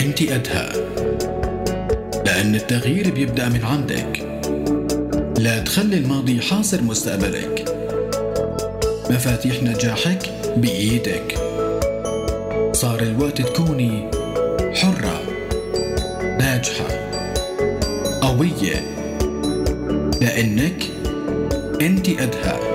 أنت أدهى. لأن التغيير بيبدأ من عندك. لا تخلي الماضي حاصر مستقبلك. مفاتيح نجاحك بإيدك. صار الوقت تكوني حرة ناجحة قوية. لأنك أنت أدهى.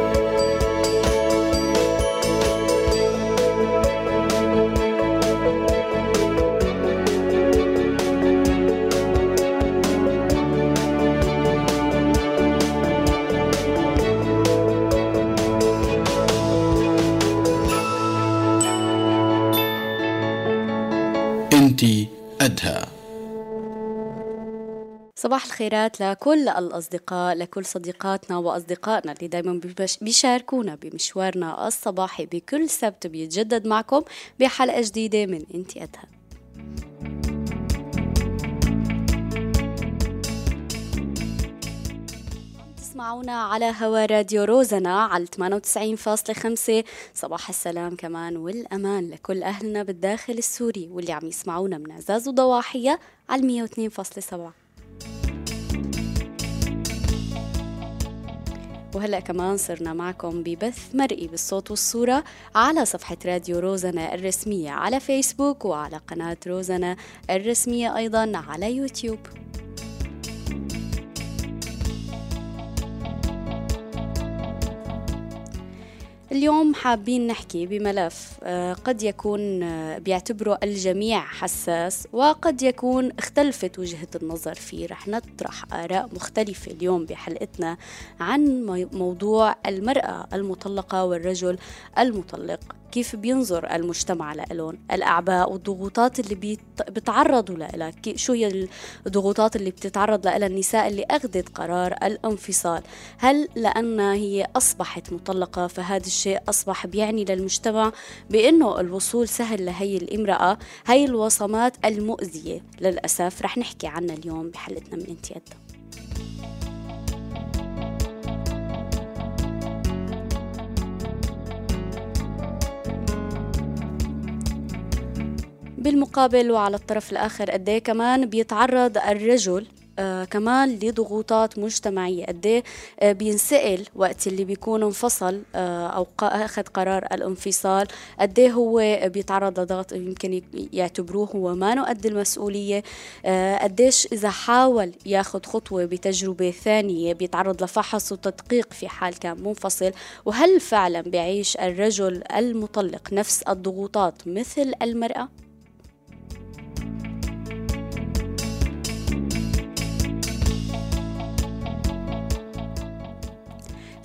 صباح الخيرات لكل الأصدقاء لكل صديقاتنا وأصدقائنا اللي دايما بيشاركونا بمشوارنا الصباحي بكل سبت بيتجدد معكم بحلقة جديدة من انتي أدهى تسمعونا على هوا راديو روزنا على 98.5 صباح السلام كمان والأمان لكل أهلنا بالداخل السوري واللي عم يسمعونا من عزاز وضواحية على 102.7 وهلا كمان صرنا معكم ببث مرئي بالصوت والصورة على صفحة راديو روزنا الرسمية على فيسبوك وعلى قناة روزنا الرسمية أيضا على يوتيوب. اليوم حابين نحكي بملف آه، قد يكون آه، بيعتبره الجميع حساس وقد يكون اختلفت وجهة النظر فيه. رح نطرح آراء مختلفة اليوم بحلقتنا عن موضوع المرأة المطلقة والرجل المطلق. كيف بينظر المجتمع لهم الأعباء والضغوطات اللي بيت- بيتعرضوا لها شو هي الضغوطات اللي بتتعرض لها النساء اللي أخذت قرار الانفصال. هل لأن هي أصبحت مطلقة فهذا الشيء أصبح بيعني للمجتمع بأنه الوصول سهل لهي الامرأة؟ هي الوصمات المؤذية للأسف رح نحكي عنها اليوم بحلقتنا من إنتي أدى. بالمقابل وعلى الطرف الآخر قد إيه كمان بيتعرض الرجل آه كمان لضغوطات مجتمعية. قد إيه آه بينسأل وقت اللي بيكون انفصل آه أو أخذ قرار الانفصال. قد إيه هو بيتعرض لضغط يمكن يعتبروه هو ما قد المسؤولية. آه قديش إذا حاول ياخذ خطوة بتجربة ثانية بيتعرض لفحص وتدقيق في حال كان منفصل. وهل فعلا بيعيش الرجل المطلق نفس الضغوطات مثل المرأة؟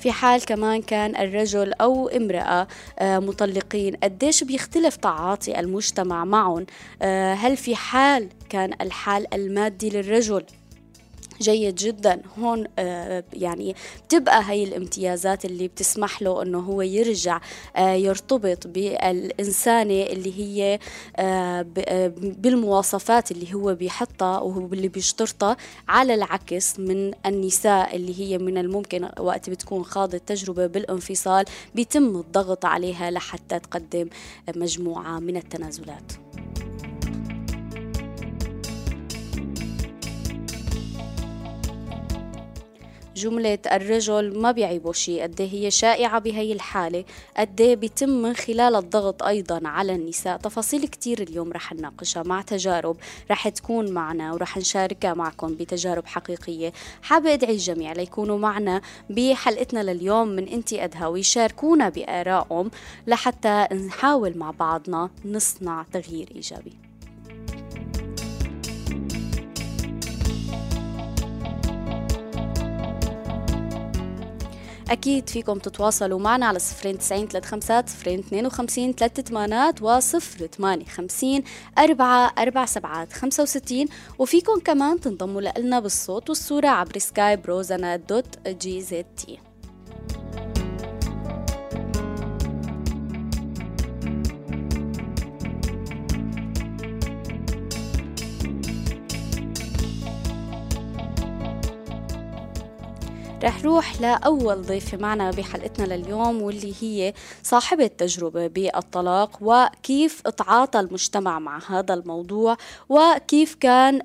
في حال كمان كان الرجل أو امرأة آه، مطلقين. قديش بيختلف تعاطي المجتمع معهم؟ آه، هل في حال كان الحال المادي للرجل؟ جيد جدا. هون آه، يعني بتبقى هي الامتيازات اللي بتسمح له إنه هو يرجع آه، يرتبط بالإنسانة اللي هي آه، بالمواصفات اللي هو بيحطها وهو اللي بيشترطها على العكس من النساء اللي هي من الممكن وقت بتكون خاضت تجربة بالانفصال بيتم الضغط عليها لحتى تقدم مجموعة من التنازلات. جملة الرجل ما بيعيبه شيء قد إيه هي شائعة بهي الحالة قد إيه بيتم من خلال الضغط أيضا على النساء. تفاصيل كتير اليوم رح نناقشها مع تجارب رح تكون معنا ورح نشاركها معكم بتجارب حقيقية. حابة أدعي الجميع ليكونوا معنا بحلقتنا لليوم من انتي أدهى ويشاركونا بآرائهم لحتى نحاول مع بعضنا نصنع تغيير إيجابي. أكيد فيكم تتواصلوا معنا على صفرين تسعين ثلاث خمسات صفرين اثنين وخمسين ثلاث تمانات وصفر ثمانية خمسين أربعة أربع سبعات خمسة وستين وفيكم كمان تنضموا لنا بالصوت والصورة عبر سكايب روزانا dot GZT رح روح لأول ضيفة معنا بحلقتنا لليوم واللي هي صاحبة تجربة بالطلاق وكيف تعاطى المجتمع مع هذا الموضوع وكيف كان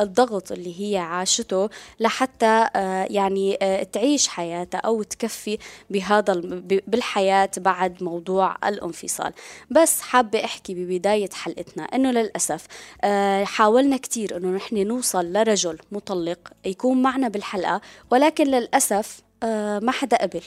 الضغط اللي هي عاشته لحتى آه، يعني آه، تعيش حياتها أو تكفي بهذا بالحياة بعد موضوع الانفصال. بس حابة أحكي ببداية حلقتنا أنه للأسف آه، حاولنا كتير أنه نحن نوصل لرجل مطلق يكون معنا بالحلقة ولكن للأسف آه، ما حدا قبل.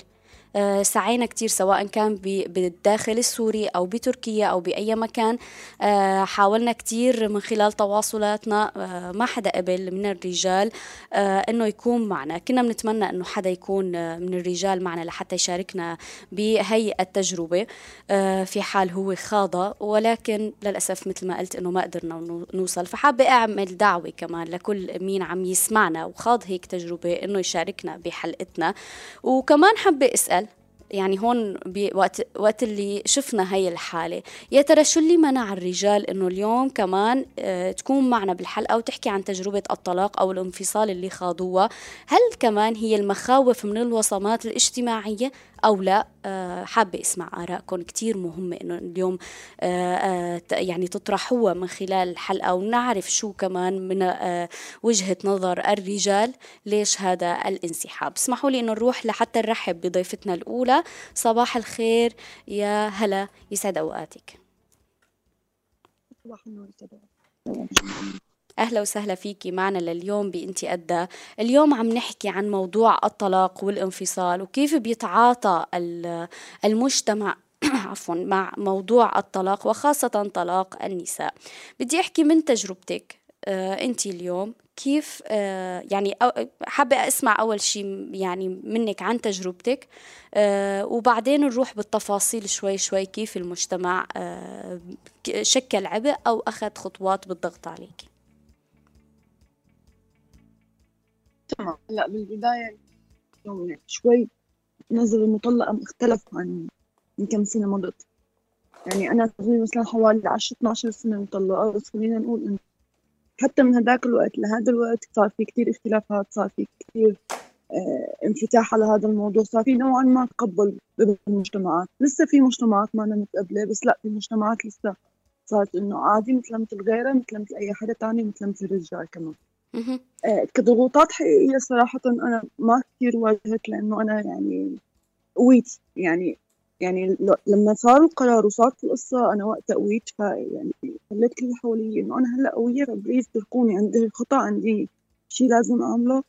سعينا كتير سواء كان بالداخل السوري أو بتركيا أو بأي مكان. آه، حاولنا كتير من خلال تواصلاتنا آه، ما حدا قبل من الرجال أنه يكون معنا. كنا بنتمنى أنه حدا يكون من الرجال معنا لحتى يشاركنا بهي التجربة في حال هو خاضة ولكن للأسف مثل ما قلت أنه ما قدرنا نوصل. فحابة أعمل دعوة كمان لكل مين عم يسمعنا وخاض هيك تجربة أنه يشاركنا بحلقتنا. وكمان حابة أسأل يعني هون وقت وقت اللي شفنا هي الحالة. يا ترى شو اللي منع الرجال إنه اليوم كمان آه تكون معنا بالحلقة وتحكي عن تجربة الطلاق أو الانفصال اللي خاضوها؟ هل كمان هي المخاوف من الوصمات الاجتماعية؟ أو لا آه، حابة أسمع آرائكم. كتير مهمة إنه اليوم آه، آه، يعني تطرحوها من خلال الحلقة ونعرف شو كمان من وجهة نظر الرجال ليش هذا الانسحاب. اسمحوا لي إنه نروح لحتى نرحب بضيفتنا الأولى. صباح الخير يا هلا يسعد أوقاتك. صباح النور أهلا وسهلا فيكي معنا لليوم بإنتي أدى. اليوم عم نحكي عن موضوع الطلاق والانفصال وكيف بيتعاطى المجتمع عفوا مع موضوع الطلاق وخاصة طلاق النساء. بدي أحكي من تجربتك آه أنت اليوم كيف آه يعني حابة أسمع أول شيء يعني منك عن تجربتك آه وبعدين نروح بالتفاصيل شوي شوي كيف المجتمع شكل عبء أو أخذ خطوات بالضغط عليك تمام هلأ بالبداية يوم شوي نزل المطلقة اختلف عن من كم سنة مضت يعني أنا صار مثلا حوالي 10 12 سنة مطلقة بس خلينا نقول إنه حتى من هذاك الوقت لهذا الوقت صار في كتير اختلافات صار في كتير آه انفتاح على هذا الموضوع صار في نوعا ما تقبل بالمجتمعات لسه في مجتمعات ما أنا متقبلة بس لأ في مجتمعات لسه صارت إنه عادي مثل مثل غيرها مثل مثل أي حدا تاني مثل مثل الرجال كمان. آه، كضغوطات حقيقية صراحة أنا ما كثير واجهت لأنه أنا يعني قويت. يعني يعني لما صار القرار وصارت القصة أنا وقتها قويت فيعني خليت كل اللي حوالي إنه أنا هلأ قوية فبليز تركوني عندي خطأ عندي شيء لازم أعمله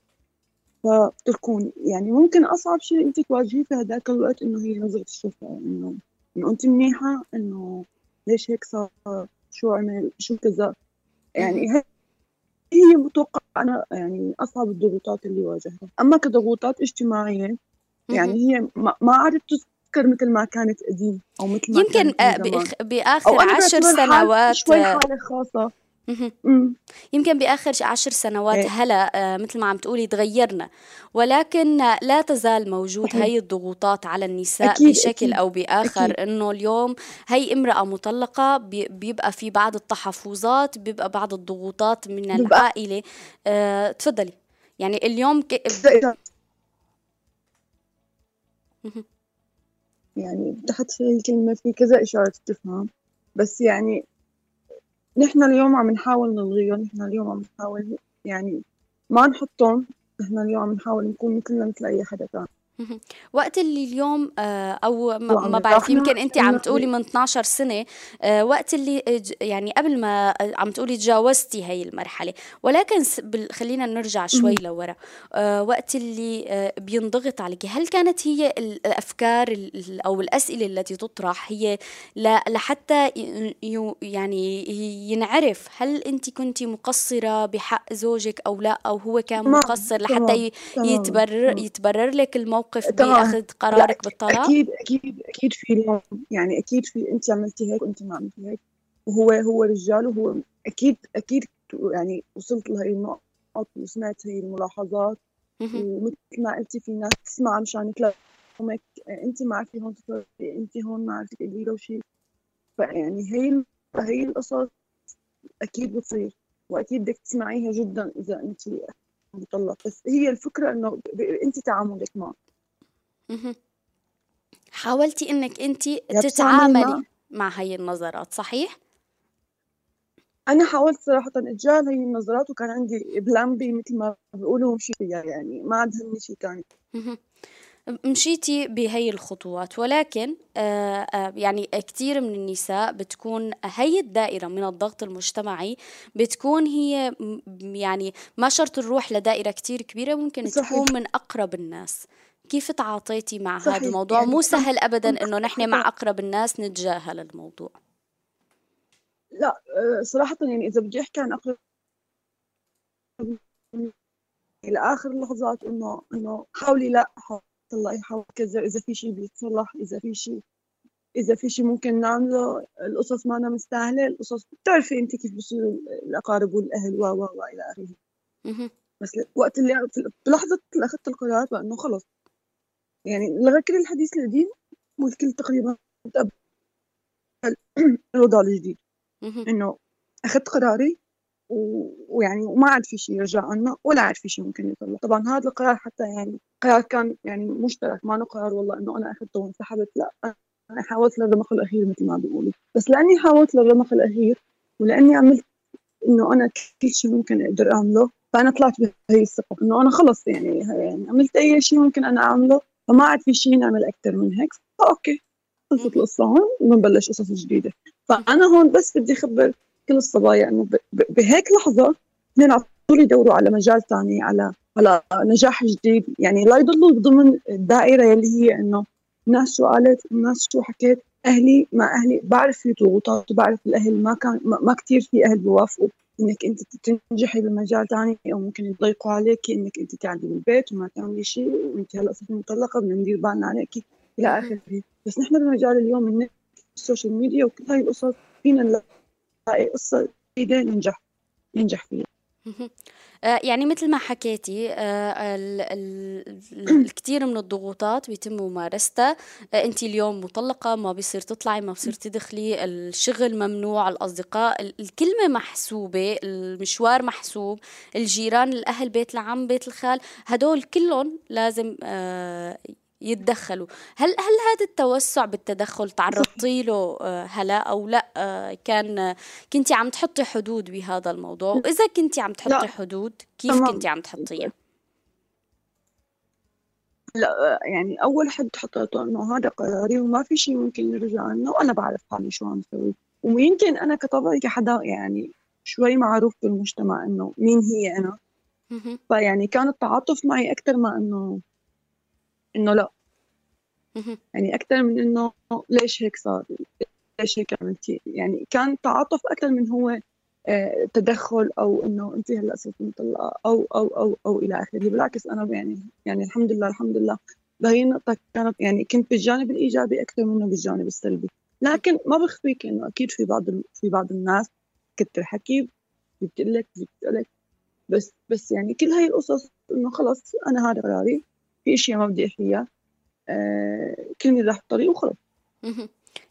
فتركوني يعني ممكن أصعب شيء أنت تواجهيه في هذاك الوقت إنه هي نظرة الشفقة إنه إنه أنت منيحة إنه ليش هيك صار؟ شو عمل؟ شو كذا؟ يعني هي متوقع أنا يعني أصعب الضغوطات اللي واجهتها أما كضغوطات اجتماعية يعني هي ما عادت تذكر مثل ما كانت قديم أو مثل ما يمكن كانت بآخر عشر سنوات شوي حالة خاصة. يمكن بآخر عشر سنوات إيه. هلا آه، مثل ما عم تقولي تغيرنا ولكن لا تزال موجود هي الضغوطات على النساء أكيد بشكل أكيد أو بآخر أكيد. إنه اليوم هي امرأة مطلقة بيبقى في بعض التحفظات بيبقى بعض الضغوطات من العائلة. أه تفضلي. يعني اليوم ك... يعني تحت الكلمة في كذا إشارة استفهام بس يعني نحن اليوم عم نحاول نلغيهم نحن اليوم عم نحاول يعني ما نحطهم نحن اليوم عم نحاول نكون مثلنا مثل أي حدا ثاني وقت اللي اليوم آه، أو ما بعرف يمكن انت عم تقولي من 12 سنة آه، وقت اللي يعني قبل ما عم تقولي تجاوزتي هي المرحلة. ولكن خلينا نرجع شوي لورا. آه، وقت اللي بينضغط عليك هل كانت هي الأفكار أو الأسئلة التي تطرح هي لحتى يعني ينعرف هل انت كنت مقصرة بحق زوجك أو لا أو هو كان مقصر لحتى يتبرر يتبرر لك الموقف؟ موقف باخذ قرارك بالطلاق؟ أكيد أكيد أكيد في لوم يعني أكيد في أنت عملتي هيك وأنت ما عملتي هيك. وهو هو رجال وهو أكيد أكيد يعني وصلت لهي النقط وسمعت هي الملاحظات. ومثل ما قلتي في ناس تسمع مشان تلومك أنت ما عرفتي هون تصرفي أنت هون ما عرفتي تقولي له شيء فيعني هي هي القصص أكيد بتصير. وأكيد بدك تسمعيها جدا إذا أنت مطلق بس هي الفكرة إنه أنت تعاملك معه. حاولتي إنك أنت تتعاملي مع هي النظرات صحيح؟ أنا حاولت صراحة أتجاهل هي النظرات وكان عندي بلان بي مثل ما بيقولوا ومشي فيها يعني ما عاد همني شيء ثاني مشيتي بهي الخطوات ولكن آه، آه، يعني كثير من النساء بتكون هي الدائرة من الضغط المجتمعي بتكون هي يعني ما شرط نروح لدائرة كثير كبيرة ممكن صحيح. تكون من أقرب الناس. كيف تعاطيتي مع صحيح. هذا الموضوع؟ يعني مو سهل أبدا أنه نحن مع أقرب الناس نتجاهل الموضوع. لا آه، صراحة يعني إذا بدي أحكي عن أقرب إلى آخر اللحظات إنه إنه حاولي لا الله يحاول كذا إذا في شيء بيتصلح إذا في شيء إذا في شيء ممكن نعمله القصص ما مستاهلة القصص بتعرفي أنت كيف بصيروا الأقارب والأهل و و إلى آخره. بس وقت اللي بلحظة اللي أخذت القرار بأنه خلص يعني لغى كل الحديث القديم والكل تقريبا تقبل الوضع الجديد. إنه أخذت قراري ويعني وما عاد في شيء يرجع عنه ولا عاد في شيء ممكن يطلع. طبعا هذا القرار حتى يعني قرار كان يعني مشترك ما قرار والله إنه أنا أخذته وانسحبت لا. أنا حاولت للرمق الأخير مثل ما بيقولوا. بس لأني حاولت للرمق الأخير ولأني عملت إنه أنا كل شيء ممكن أقدر أعمله فأنا طلعت بهي الثقة. إنه أنا خلص يعني, يعني عملت أي شيء ممكن أنا أعمله فما عاد في شيء نعمل أكثر من هيك. فاوكي خلصت القصة هون وبنبلش قصص جديدة. فانا هون بس بدي أخبر كل الصبايا إنه بهيك لحظة اثنين على طول يدوروا على مجال ثاني على على نجاح جديد. يعني لا يضلوا ضمن الدائرة اللي هي إنه الناس شو قالت الناس شو حكيت. أهلي مع أهلي بعرف في ضغوطات وبعرف الأهل ما كان ما, ما كثير في أهل بيوافقوا إنك أنت تنجحي بمجال ثاني أو ممكن يضيقوا عليك إنك أنت تقعدي بالبيت وما تعملي شيء وأنت هلأ صرتي مطلقه بدنا ندير بالنا عليكي إلى آخره. بس نحن بمجال اليوم النت ال social media وكل هاي القصص فينا نلاقي قصة جديدة ننجح ننجح فيها. يعني مثل ما حكيتي آه، الكثير من الضغوطات بيتم ممارستها. آه، انت اليوم مطلقة ما بيصير تطلعي ما بصير تدخلي الشغل ممنوع الأصدقاء الكلمة محسوبة المشوار محسوب الجيران الأهل بيت العم بيت الخال هدول كلهم لازم يتدخلوا. هل هل هذا التوسع بالتدخل تعرضتي له آه، هلا؟ أو لا آه، كان كنتي عم تحطي حدود بهذا الموضوع؟ وإذا كنتي عم تحطي لا. حدود كيف كنتي عم تحطيها؟ لا يعني أول حد حطيته إنه هذا قراري وما في شيء ممكن نرجع عنه وأنا بعرف حالي شو عم سوي. ويمكن أنا كطبعي كحدا يعني شوي معروف بالمجتمع إنه مين هي أنا. فيعني كان التعاطف معي أكثر ما إنه إنه لا. يعني أكثر من إنه ليش هيك صار؟ ليش هيك عملتي؟ يعني كان تعاطف أكثر من هو آه، تدخل أو إنه انت هلأ صرت مطلقه أو أو أو أو إلى آخره. بالعكس أنا يعني يعني الحمد لله الحمد لله. بهي النقطة كانت يعني كنت بالجانب الإيجابي أكثر منه بالجانب السلبي. لكن ما بخفيك إنه أكيد في بعض في بعض الناس كتر حكي بتقول لك بتسألك بس بس يعني كل هاي القصص إنه خلص أنا هذا قراري في اشياء ما بدي احكيها آه كلمه راح الطريق وخلص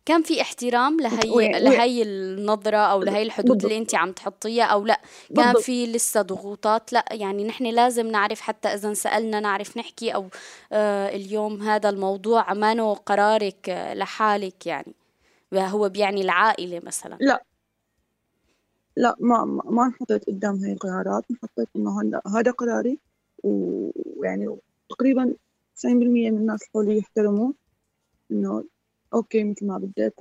كان في احترام لهي لهي النظرة أو لهي الحدود بالضبط. اللي أنت عم تحطيها أو لأ؟ كان بالضبط. في لسه ضغوطات؟ لأ يعني نحن لازم نعرف حتى إذا سألنا نعرف نحكي أو آه اليوم هذا الموضوع ما قرارك لحالك يعني. هو بيعني العائلة مثلا. لأ. لأ ما ما انحطيت قدام هاي القرارات. انحطيت إنه هلا هذا قراري ويعني تقريبا 90% من الناس حولي يحترموا إنه أوكي مثل ما بدك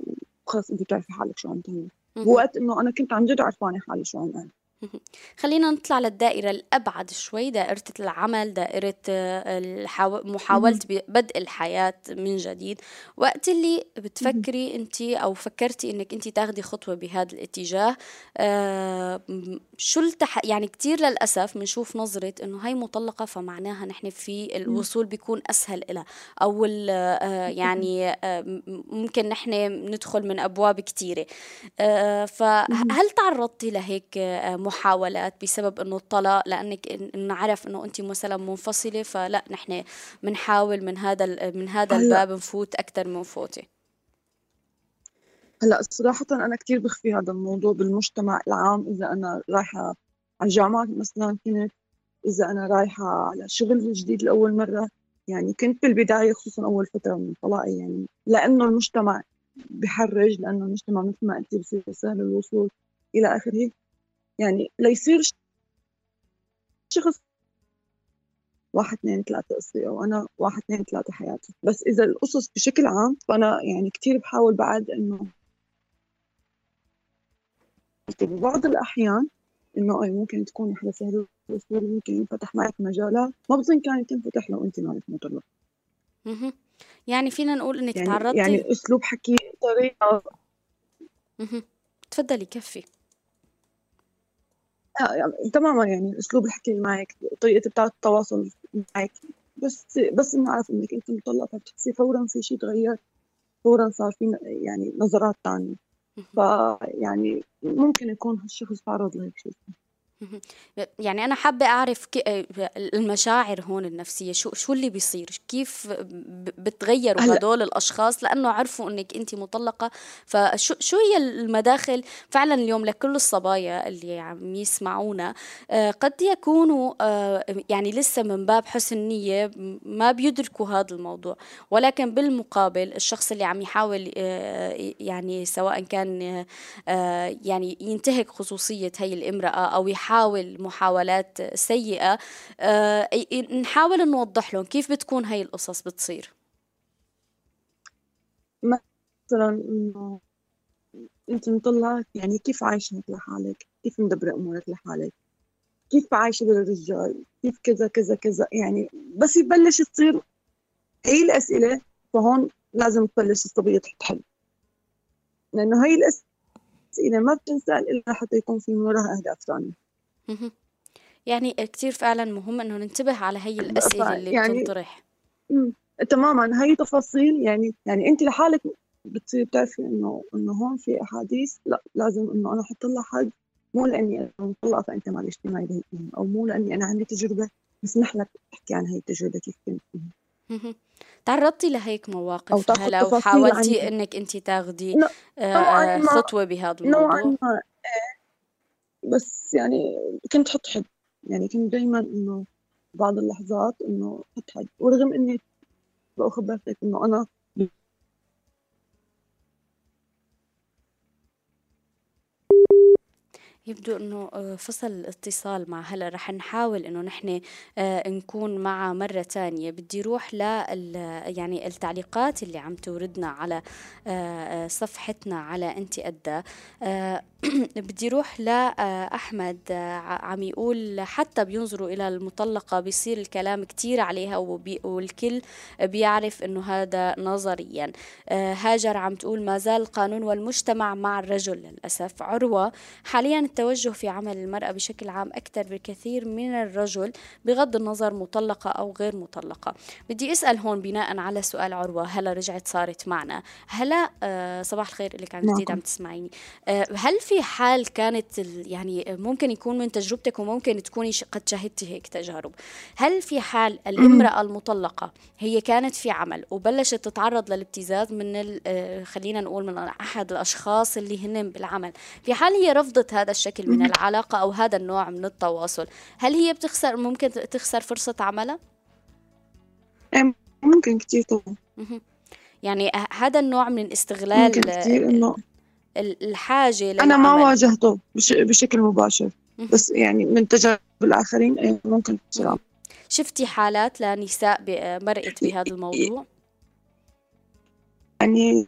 وخلص أنت بتعرفي حالك شو عم تعملي. بوقت إنه أنا كنت عن جد عرفانة حالي شو عم أعمل. خلينا نطلع للدائرة الأبعد شوي دائرة العمل دائرة آه، محاولة بدء بدء من جديد. وقت اللي بتفكري أنت أو فكرتي أنك أنت تاخدي خطوة بهذا الاتجاه آه، شو التح... يعني كتير للأسف بنشوف نظرة أنه هاي مطلقة فمعناها نحن في الوصول بيكون أسهل إلها. أو آه، يعني ممكن نحن ندخل من أبواب كتيرة. فهل تعرضتي لهيك محاولات بسبب إنه الطلاق لأنك انه عرف إنه انت مثلا منفصلة فلا نحن بنحاول من هذا من هذا الباب نفوت أكثر من فوته هلأ صراحة أنا كثير بخفي هذا الموضوع بالمجتمع العام إذا أنا رايحة على الجامعة مثلا كنت إذا أنا رايحة على شغل جديد لأول مرة. يعني كنت بالبداية خصوصا أول فترة من طلاقي يعني لأنه المجتمع بحرج لأنه المجتمع مثل ما قلتي بصير سهل الوصول إلى آخره. يعني ليصير شخص واحد اثنين ثلاثة قصة أو أنا واحد اثنين ثلاثة حياتي بس إذا القصص بشكل عام فأنا يعني كتير بحاول بعد إنه ببعض الأحيان إنه أي ممكن تكون وحدة سهلة الوصول ممكن ينفتح معك مجالات ما بظن كانت تنفتح لو أنت مالك مهم. يعني فينا نقول إنك يعني تعرضتي يعني أسلوب حكي طريقة. تفضلي كفي يعني تماما يعني أسلوب الحكي معك طريقة بتاعة التواصل معك بس بس نعرف إنك أنت مطلقة فبتحسي فورا في شيء تغير فورا صار في يعني نظرات ثانية فيعني ممكن يكون هالشخص تعرض لهيك شيء. يعني أنا حابة أعرف ك- المشاعر هون النفسية شو شو اللي بيصير؟ كيف بتغيروا هدول الأشخاص؟ لأنه عرفوا إنك أنت مطلقة. فشو شو هي المداخل؟ فعلا اليوم لكل الصبايا اللي عم يسمعونا آه، قد يكونوا آه، يعني لسه من باب حسن نية ما بيدركوا هذا الموضوع. ولكن بالمقابل الشخص اللي عم يحاول آه، يعني سواء كان آه، يعني ينتهك خصوصية هي الامرأة أو يحاول محاولات سيئة. آه، نحاول نوضح لهم كيف بتكون هي القصص بتصير. مثلا إنه أنت مطلعة يعني كيف عايشة هيك لحالك؟ كيف مدبرة أمورك لحالك؟ كيف عايشة بالرجال؟ كيف كذا كذا كذا؟ يعني بس يبلش تصير هي الأسئلة فهون لازم تبلش الصبية تحط حل لأنه هي الأسئلة ما بتنسأل إلا حتى يكون في وراها أهداف ثانية. مهم. يعني كتير فعلا مهم إنه ننتبه على هي الأسئلة اللي يعني بتنطرح. مم. تماما. هي تفاصيل يعني يعني أنت لحالك بتصير بتعرفي إنه إنه هون في أحاديث. لا لازم إنه أنا أحط لها حد. مو لأني أنا مطلقة فأنت معي بهيك أو مو لأني أنا عندي تجربة. بسمح لك تحكي عن هي التجربة كيف مهم. تعرضتي لهيك مواقف تاخذ هلا وحاولتي عني إنك أنت تاخدي لا آه، نوعا آه، خطوة بهذا نوعا الموضوع ما بس يعني كنت حط حد يعني كنت دائما إنه بعض اللحظات إنه حط حد ورغم إني بقى خبرتك إنه أنا يبدو إنه آه، فصل الاتصال مع هلا رح نحاول إنه نحن آه، نكون معه مرة تانية. بدي روح ل يعني التعليقات اللي عم توردنا على آه، صفحتنا على انت أدى بدي روح لأحمد عم يقول حتى بينظروا إلى المطلقة بيصير الكلام كتير عليها والكل بيعرف إنه هذا نظريا. هاجر عم تقول ما زال القانون والمجتمع مع الرجل للأسف. عروة حاليا التوجه في عمل المرأة بشكل عام أكثر بكثير من الرجل بغض النظر مطلقة أو غير مطلقة. بدي أسأل هون بناء على سؤال عروة هلا رجعت صارت معنا. هلا آه، صباح الخير لك عن جديد عم تسمعيني. آه، هل في حال كانت يعني ممكن يكون من تجربتك وممكن تكوني قد شهدتي هيك تجارب هل في حال الامرأة المطلقة هي كانت في عمل وبلشت تتعرض للابتزاز من آه، خلينا نقول من أحد الأشخاص اللي هن بالعمل في حال هي رفضت هذا الشكل من العلاقة أو هذا النوع من التواصل هل هي بتخسر ممكن تخسر فرصة عملها؟ إيه، ممكن كتير طبعا. يعني ه- هذا النوع من استغلال ممكن كتير إنه ال- الحاجة أنا ما للعمل واجهته بش بشكل مباشر. بس يعني من تجارب الآخرين إيه، ممكن تصير. شفتي حالات لنساء مرقت بهذا الموضوع؟ يعني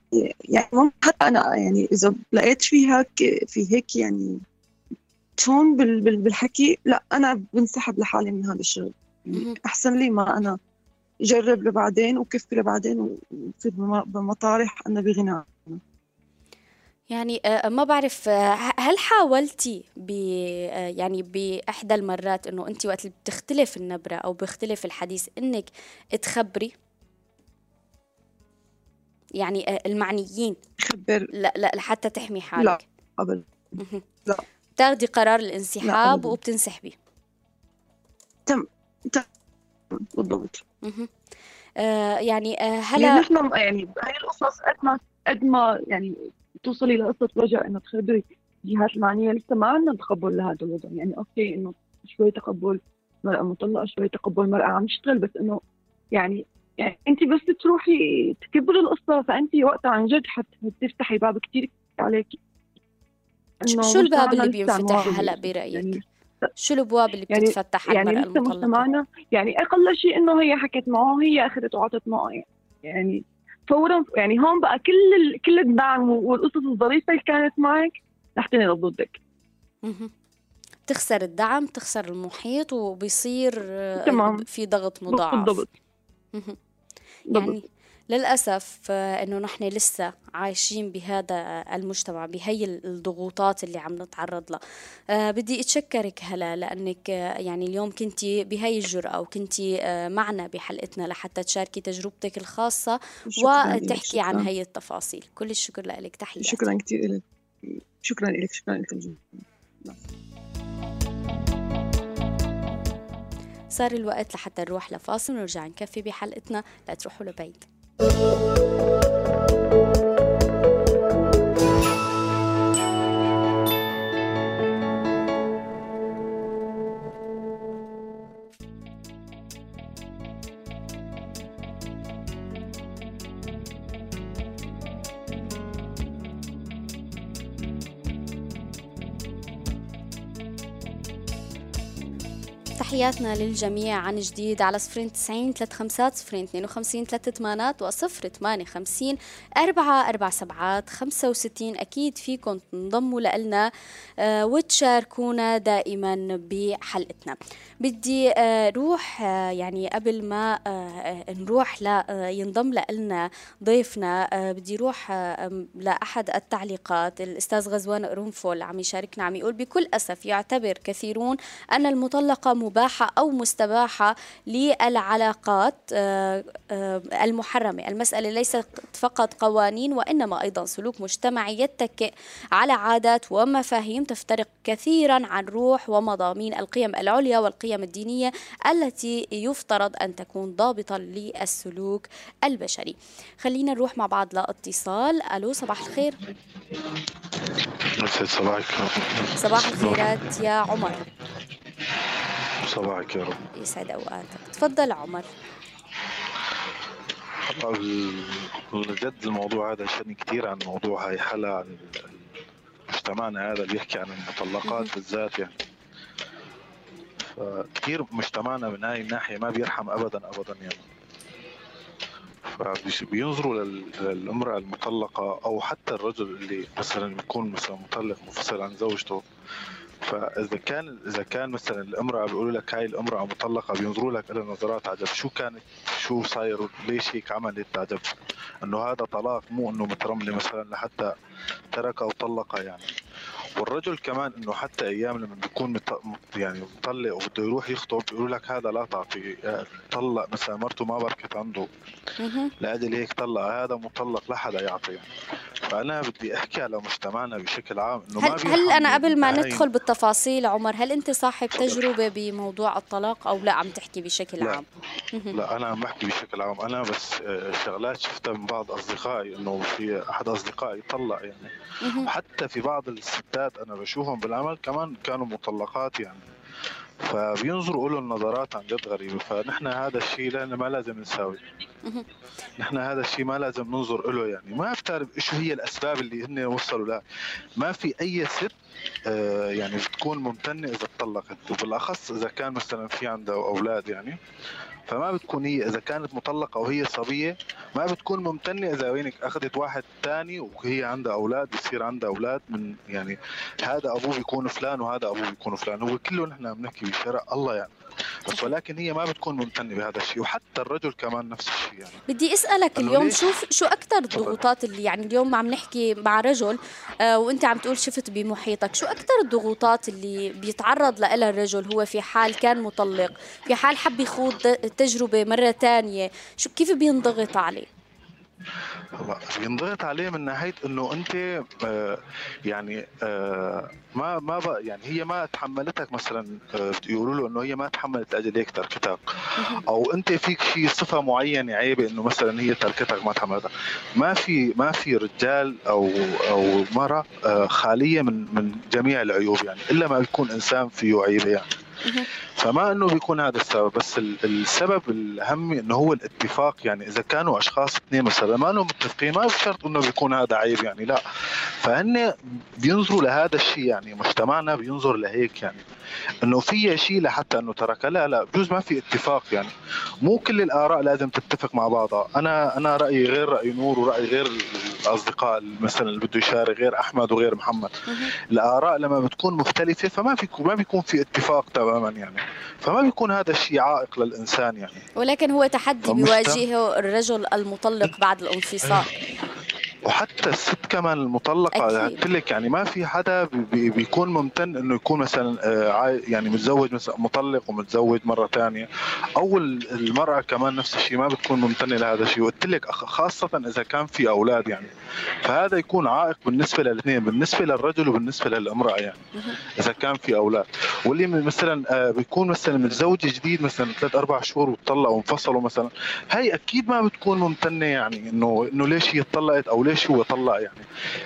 يعني حتى أنا يعني إذا لقيت في هيك في هيك يعني بال بالحكي؟ لا أنا بنسحب لحالي من هذا الشغل. أحسن لي ما أنا جرب لبعدين وكفي لبعدين وتصير بم- بمطارح أنا بغنى. يعني آه، ما بعرف آه، هل حاولتي ب آه، يعني بإحدى المرات إنه أنت وقت اللي بتختلف النبرة أو بيختلف الحديث إنك تخبري؟ يعني آه، المعنيين. خبر لا لا لحتى تحمي لا حالك. قبل مهم. لا. بتاخدي قرار لا الانسحاب وبتنسحبي تم تم. بالضبط. آه يعني آه يعني هلا نحن م- يعني هاي القصص قد ما قد ما يعني توصلي لقصة وجع إنه تخبري الجهات المعنية لسه ما عندنا تقبل لهذا الوضع. يعني أوكي إنه شوي تقبل مرأة مطلقة شوي تقبل المرأة عم تشتغل بس إنه يعني يعني أنت بس تروحي تكبري القصة فأنت وقتها عن جد حتفتحي باب كثير عليك شو الباب اللي بينفتح هلا برأيك؟ يعني شو الأبواب اللي يعني بتتفتح يعني المرأة لسه مجتمعنا يعني أقل شيء إنه هي حكت معه هي أخذت وعطت معه يعني فورا يعني هون بقى كل ال... كل الدعم والقصص الظريفة اللي كانت معك رح تنقلب ضدك. تخسر الدعم تخسر المحيط وبيصير تمام. في ضغط مضاعف. بالضبط يعني للأسف آه، أنه نحن لسه عايشين بهذا المجتمع بهي الضغوطات اللي عم نتعرض لها. أه بدي أتشكرك هلا لأنك آه، يعني اليوم كنتي بهي الجرأة وكنتي معنا بحلقتنا لحتى تشاركي تجربتك الخاصة وتحكي عن هي التفاصيل. كل الشكر لك. تحياتي. شكرا كثير لك شكرا لك شكرا لك صار الوقت لحتى نروح لفاصل ونرجع نكفي بحلقتنا. لا تروحوا لبعيد. oh تحياتنا للجميع. عن جديد على صفرين تسعين ثلاث خمسات صفرين اثنين وخمسين ثلاثة ثمانات وصفر ثمانية خمسين أربعة أربع سبعات خمسة وستين. أكيد فيكم تنضموا لنا آه وتشاركونا دائما بحلقتنا. بدي آه روح آه يعني قبل ما نروح آه ينضم لنا ضيفنا بدي روح لأحد التعليقات. الأستاذ غزوان قرنفل عم يشاركنا عم يقول بكل أسف يعتبر كثيرون أن المطلقة مباشرة مباحة أو مستباحة للعلاقات آه، آه، المحرمة. المسألة ليست فقط قوانين وإنما أيضا سلوك مجتمعي يتكئ على عادات ومفاهيم تفترق كثيرا عن روح ومضامين القيم العليا والقيم الدينية التي يفترض أن تكون ضابطة للسلوك البشري. خلينا نروح مع بعض لاتصال. ألو صباح الخير. صباح الخيرات يا عمر. صباحك يا رب. يسعد أوقاتك. تفضل عمر. جد الموضوع هذا شدني كثير عن موضوع هاي حلا عن مجتمعنا هذا اللي يحكي عن المطلقات بالذات يعني. فكثير مجتمعنا من هاي الناحية ما بيرحم ابدا ابدا يعني. فبينظروا للأمرأة المطلقة أو حتى الرجل اللي مثلا بيكون مثلا مطلق منفصل عن زوجته. فإذا كان إذا كان مثلا الأمرأة بيقولوا لك هاي الأمرأة مطلقة بينظروا لك إلى نظرات عجب. شو كانت شو صاير؟ ليش هيك عملت؟ عجب. إنه هذا طلاق مو إنه مترمله مثلا لحتى تركها وطلقها يعني. والرجل كمان إنه حتى أيام لما بيكون. يعني مطلق وبده يروح يخطب بيقولوا لك هذا لا تعطي طلق مثلا مرته ما بركت عنده. لأجل هيك طلق هذا مطلق لا حدا يعطي يعني فأنا بدي أحكي على مجتمعنا بشكل عام إنه هل, ما هل أنا قبل ما ندخل بالتفاصيل عمر هل أنت صاحب تجربة بموضوع الطلاق أو لا عم تحكي بشكل لا. عام؟ لا أنا عم بحكي بشكل عام. أنا بس آه، شغلات شفتها من بعض أصدقائي إنه في أحد أصدقائي طلق يعني. وحتى في بعض الستات أنا بشوفهم بالعمل كمان كانوا مطلقات يعني. فبينظروا له النظرات عن جد غريبة. فنحن هذا الشيء لنا ما لازم نساوي. نحن هذا الشيء ما لازم ننظر له يعني. ما بتعرف شو هي الأسباب اللي هن وصلوا لها. ما في أي ست آه، يعني بتكون ممتنة إذا طلقت وبالأخص إذا كان مثلا في عندها أولاد يعني. فما بتكون هي إذا كانت مطلقة وهي صبية ما بتكون ممتنة إذا وينك أخذت واحد ثاني وهي عندها أولاد بصير عندها أولاد من يعني هذا أبوه بيكون فلان وهذا أبوه بيكون فلان. هو كله نحن بنحكي بشرع الله يعني بس ولكن هي ما بتكون ممتنة بهذا الشيء وحتى الرجل كمان نفس الشيء يعني. بدي أسألك اليوم شوف شو أكثر الضغوطات اللي يعني اليوم عم نحكي مع رجل آه وأنت عم تقول شفت بمحيطك شو أكثر الضغوطات اللي بيتعرض لها الرجل هو في حال كان مطلق في حال حب يخوض تجربة مرة ثانية شو كيف بينضغط عليه؟ بينضغط عليه من ناحية إنه أنت آه يعني آه ما ما بقى يعني هي ما تحملتك مثلا آه يقولوا له إنه هي ما تحملت لأجل هيك تركتك. أو أنت فيك شيء صفة معينة عيبة إنه مثلا هي تركتك ما تحملتها. ما في ما في رجال أو أو مرأة آه خالية من من جميع العيوب يعني إلا ما يكون إنسان فيه عيبة يعني. فما إنه بيكون هذا السبب بس السبب الأهم إنه هو الاتفاق يعني إذا كانوا أشخاص اثنين مثلا ما انهم متفقين ما بشرط إنه بيكون هذا عيب يعني لا. فهن بينظروا لهذا الشيء يعني مجتمعنا بينظر لهيك يعني. إنه في شيء لحتى إنه ترك لا لا بجوز ما في اتفاق يعني. مو كل الآراء لازم تتفق مع بعضها. أنا أنا رأيي غير رأي نور ورأي غير الأصدقاء مثلا اللي بده يشارك غير أحمد وغير محمد. الآراء لما بتكون مختلفة فما في ما بيكون في اتفاق تماما يعني. فما بيكون هذا الشيء عائق للإنسان يعني؟ ولكن هو تحدي بيواجهه الرجل المطلق بعد الانفصال. وحتى الست كمان المطلقة قلت لك يعني ما في حدا بي بيكون ممتن إنه يكون مثلا آه، يعني متزوج مثلا مطلق ومتزوج مرة ثانية أو المرأة كمان نفس الشيء ما بتكون ممتنة لهذا الشيء. وقلت لك خاصة إذا كان في أولاد يعني. فهذا يكون عائق بالنسبة للاثنين بالنسبة للرجل وبالنسبة للامرأة يعني. إذا كان في أولاد. واللي مثلا آه، بيكون مثلا متزوج جديد مثلا ثلاث أربع شهور وطلقوا وانفصلوا مثلا هي أكيد ما بتكون ممتنة يعني إنه إنه ليش هي طلقت أو ليش هو طلق يعني؟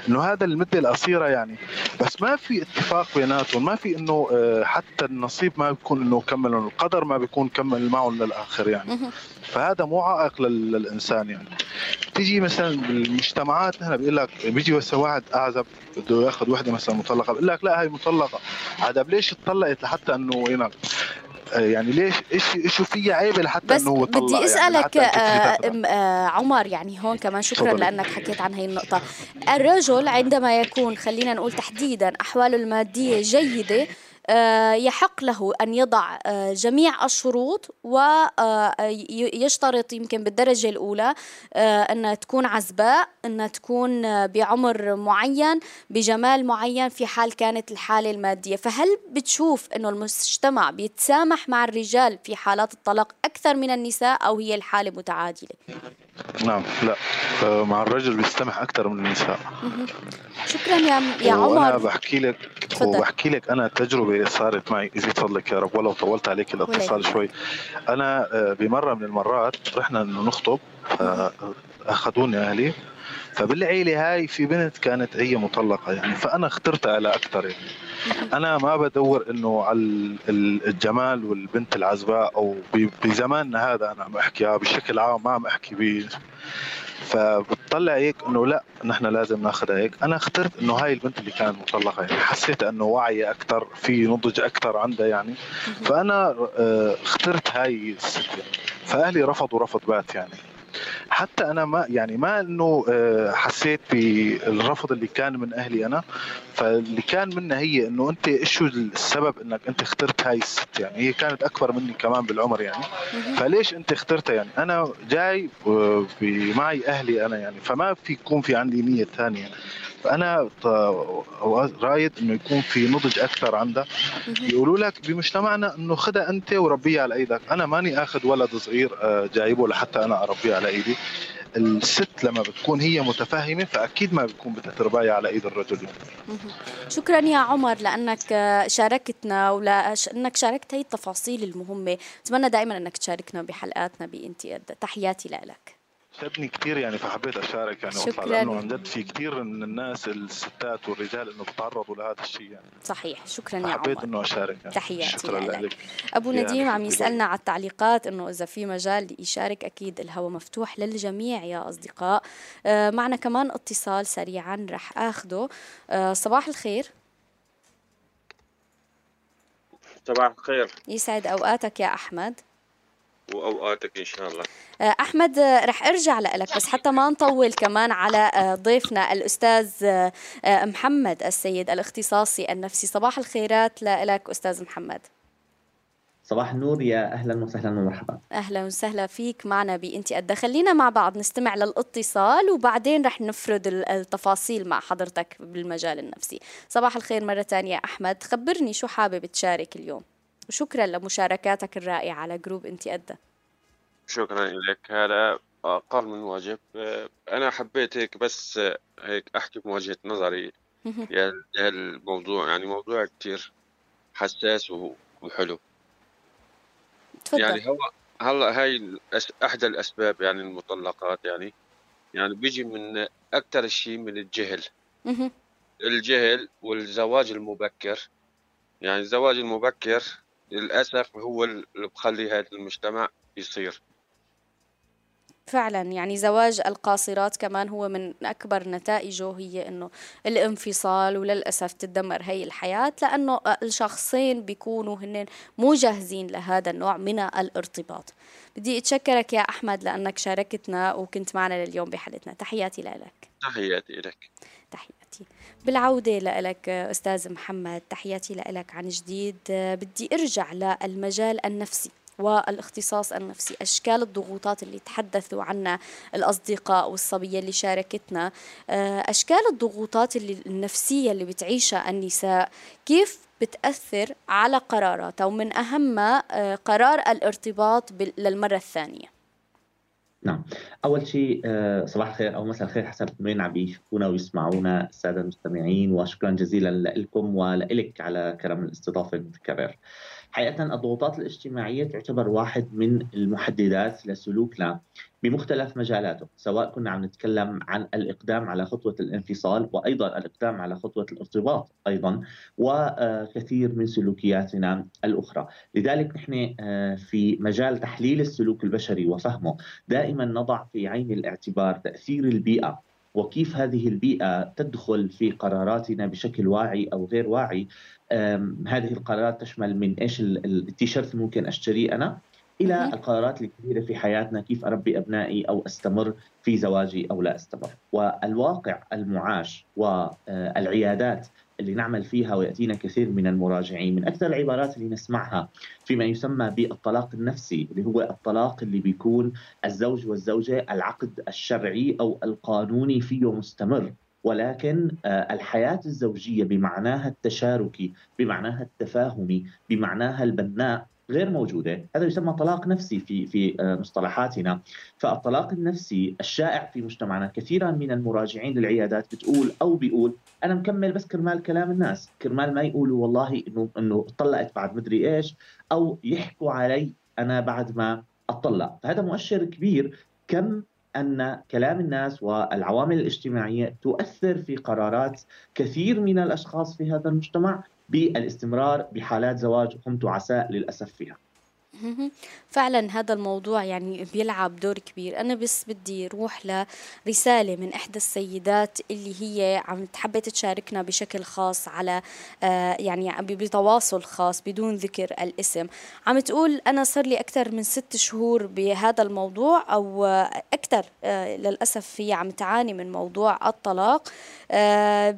إنه هذا المدة القصيره يعني. بس ما في اتفاق بيناتهم ما في إنه آه، حتى النصيب ما بيكون إنه كمل القدر ما بيكون كمل معهم للاخر يعني. فهذا مو عائق للإنسان يعني. تيجي مثلا بالمجتمعات هنا بيقول لك بيجي مثلا واحد أعزب بده ياخذ وحدة مثلا مطلقة بيقول لك لا هي مطلقة. هذا ليش اتطلقت لحتى إنه آه، يعني ليش إيش إيش فيها عيب لحتى إنه هو طلع؟ بدي يعني أسألك يعني آه عمر يعني هون كمان شكرا طبعا. لأنك حكيت عن هي النقطة. الرجل عندما يكون خلينا نقول تحديدا أحواله المادية جيدة يحق له أن يضع آه، جميع الشروط ويشترط آه، يمكن بالدرجة الأولى أن تكون عزباء أن تكون بعمر معين بجمال معين في حال كانت الحالة المادية. فهل بتشوف أنه المجتمع بيتسامح مع الرجال في حالات الطلاق أكثر من النساء أو هي الحالة متعادلة؟ نعم لا. مع الرجل بيستمح أكثر من النساء. شكرا يا يا عمر. وأنا بحكي لك وبحكي لك أنا تجربة صارت معي. يزيد فضلك يا رب ولو طولت عليك الاتصال شوي. أنا آه، بمرة من المرات رحنا نخطب اخذوني أهلي. فبالعيلة هاي في بنت كانت هي مطلقة يعني فأنا اخترتها على أكثر يعني. أنا ما بدور إنه على الجمال والبنت العزباء أو بزماننا هذا أنا عم أحكي بشكل عام ما عم أحكي ب فبتطلع هيك إنه لا نحن لازم ناخذها هيك. أنا اخترت إنه هاي البنت اللي كانت مطلقة يعني حسيت إنه واعيه أكثر في نضج أكثر عندها يعني. فأنا آه، اخترت هاي الست يعني فأهلي رفضوا رفض بات يعني. حتى أنا ما يعني ما إنه آه، حسيت بالرفض اللي كان من أهلي أنا. فاللي كان منها هي إنه أنت شو السبب إنك أنت اخترت هاي الست؟ يعني هي كانت أكبر مني كمان بالعمر يعني. فليش أنت اخترتها يعني؟ أنا جاي آه، معي أهلي أنا يعني. فما في يكون في عندي نية ثانية. فأنا رايد إنه يكون في نضج أكثر عندها. يقولوا لك بمجتمعنا إنه خدها أنت وربيها على إيدك. أنا ماني آخذ ولد صغير آه، جايبه لحتى أنا أربيه على إيدي. الست لما بتكون هي متفهمة فأكيد ما بتكون بدها ترباية على إيد الرجل. شكرا يا عمر لأنك شاركتنا ولانك شاركت هي التفاصيل المهمة. أتمنى دائما إنك تشاركنا بحلقاتنا بإنتي تحياتي لك. شدني كثير يعني فحبيت أشارك يعني شكرا. لأنه عن جد في كثير من الناس الستات والرجال إنه بتعرضوا لهذا الشيء يعني. صحيح. شكرا يا عمر. حبيت إنه أشارك يعني. تحياتي شكرا لك. أبو نديم عم يسألنا على التعليقات إنه إذا في مجال يشارك أكيد الهواء مفتوح للجميع يا أصدقاء. آه معنا كمان اتصال سريعا رح اخذه آه صباح الخير. صباح الخير. يسعد أوقاتك يا أحمد. وأوقاتك إن شاء الله. آه، أحمد آه، رح أرجع لك بس حتى ما نطول كمان على آه، ضيفنا الأستاذ محمد السيد الاختصاصي النفسي. صباح الخيرات لك أستاذ محمد. صباح النور يا أهلا وسهلا ومرحبا. أهلا وسهلا فيك معنا بإنتي قد خلينا مع بعض نستمع للاتصال وبعدين رح نفرد التفاصيل مع حضرتك بالمجال النفسي. صباح الخير مرة ثانية أحمد. خبرني شو حابب تشارك اليوم؟ وشكرا لمشاركاتك الرائعة على جروب انت أدى. شكرا لك. هذا أقل من واجب. أنا حبيت هيك بس هيك أحكي بوجهة نظري. يعني الموضوع يعني موضوع كتير حساس وحلو. تفضل. يعني هو هلا هاي احدى الأسباب يعني المطلقات يعني. يعني بيجي من أكثر شيء من الجهل. الجهل والزواج المبكر. يعني الزواج المبكر للأسف هو اللي بخلي هذا المجتمع يصير. فعلا يعني زواج القاصرات كمان هو من أكبر نتائجه هي أنه الانفصال وللأسف تدمر هي الحياة لأنه الشخصين بيكونوا هن مو جاهزين لهذا النوع من الارتباط. بدي أتشكرك يا أحمد لأنك شاركتنا وكنت معنا لليوم بحلقتنا. تحياتي لك. تحياتي لك. تحياتي بالعودة لك أستاذ محمد تحياتي لك عن جديد. بدي أرجع للمجال النفسي والاختصاص النفسي أشكال الضغوطات اللي تحدثوا عنها الأصدقاء والصبية اللي شاركتنا. آه، أشكال الضغوطات اللي النفسية اللي بتعيشها النساء كيف بتأثر على قراراتها ومن أهمها آه، قرار الارتباط للمرة الثانية. نعم. أول شيء آه، صباح الخير أو مساء الخير حسب وين عم بيشوفونا ويسمعونا السادة المستمعين وشكرا جزيلا لكم ولك على كرم الاستضافة المتكرر حقيقة الضغوطات الاجتماعية تعتبر واحد من المحددات لسلوكنا بمختلف مجالاته سواء كنا عم نتكلم عن الإقدام على خطوة الانفصال وأيضا الإقدام على خطوة الارتباط أيضا وكثير من سلوكياتنا الأخرى. لذلك نحن آه، في مجال تحليل السلوك البشري وفهمه دائما نضع في عين الاعتبار تأثير البيئة وكيف هذه البيئة تدخل في قراراتنا بشكل واعي أو غير واعي؟ هذه القرارات تشمل من إيش التيشيرت ممكن أشتريه أنا إلى القرارات الكبيرة في حياتنا كيف أربي أبنائي أو أستمر في زواجي أو لا أستمر. والواقع المعاش والعيادات اللي نعمل فيها ويأتينا كثير من المراجعين من أكثر العبارات اللي نسمعها فيما يسمى بالطلاق النفسي اللي هو الطلاق اللي بيكون الزوج والزوجة العقد الشرعي أو القانوني فيه مستمر. ولكن آه، الحياة الزوجية بمعناها التشاركي بمعناها التفاهمي بمعناها البناء غير موجودة، هذا يسمى طلاق نفسي في في آه، مصطلحاتنا، فالطلاق النفسي الشائع في مجتمعنا كثيرا من المراجعين للعيادات بتقول أو بيقول أنا مكمل بس كرمال كلام الناس، كرمال ما يقولوا والله إنه إنه طلقت بعد مدري إيش أو يحكوا علي أنا بعد ما اطلق، فهذا مؤشر كبير كم أن كلام الناس والعوامل الاجتماعية تؤثر في قرارات كثير من الأشخاص في هذا المجتمع بالإستمرار بحالات زواج هم تعساء للأسف فيها. فعلا هذا الموضوع يعني بيلعب دور كبير. أنا بس بدي روح لرسالة من إحدى السيدات اللي هي عم تحبي تشاركنا بشكل خاص على آه يعني بتواصل خاص بدون ذكر الاسم. عم تقول أنا صار لي أكثر من ست شهور بهذا الموضوع أو أكثر آه للأسف هي عم تعاني من موضوع الطلاق. آه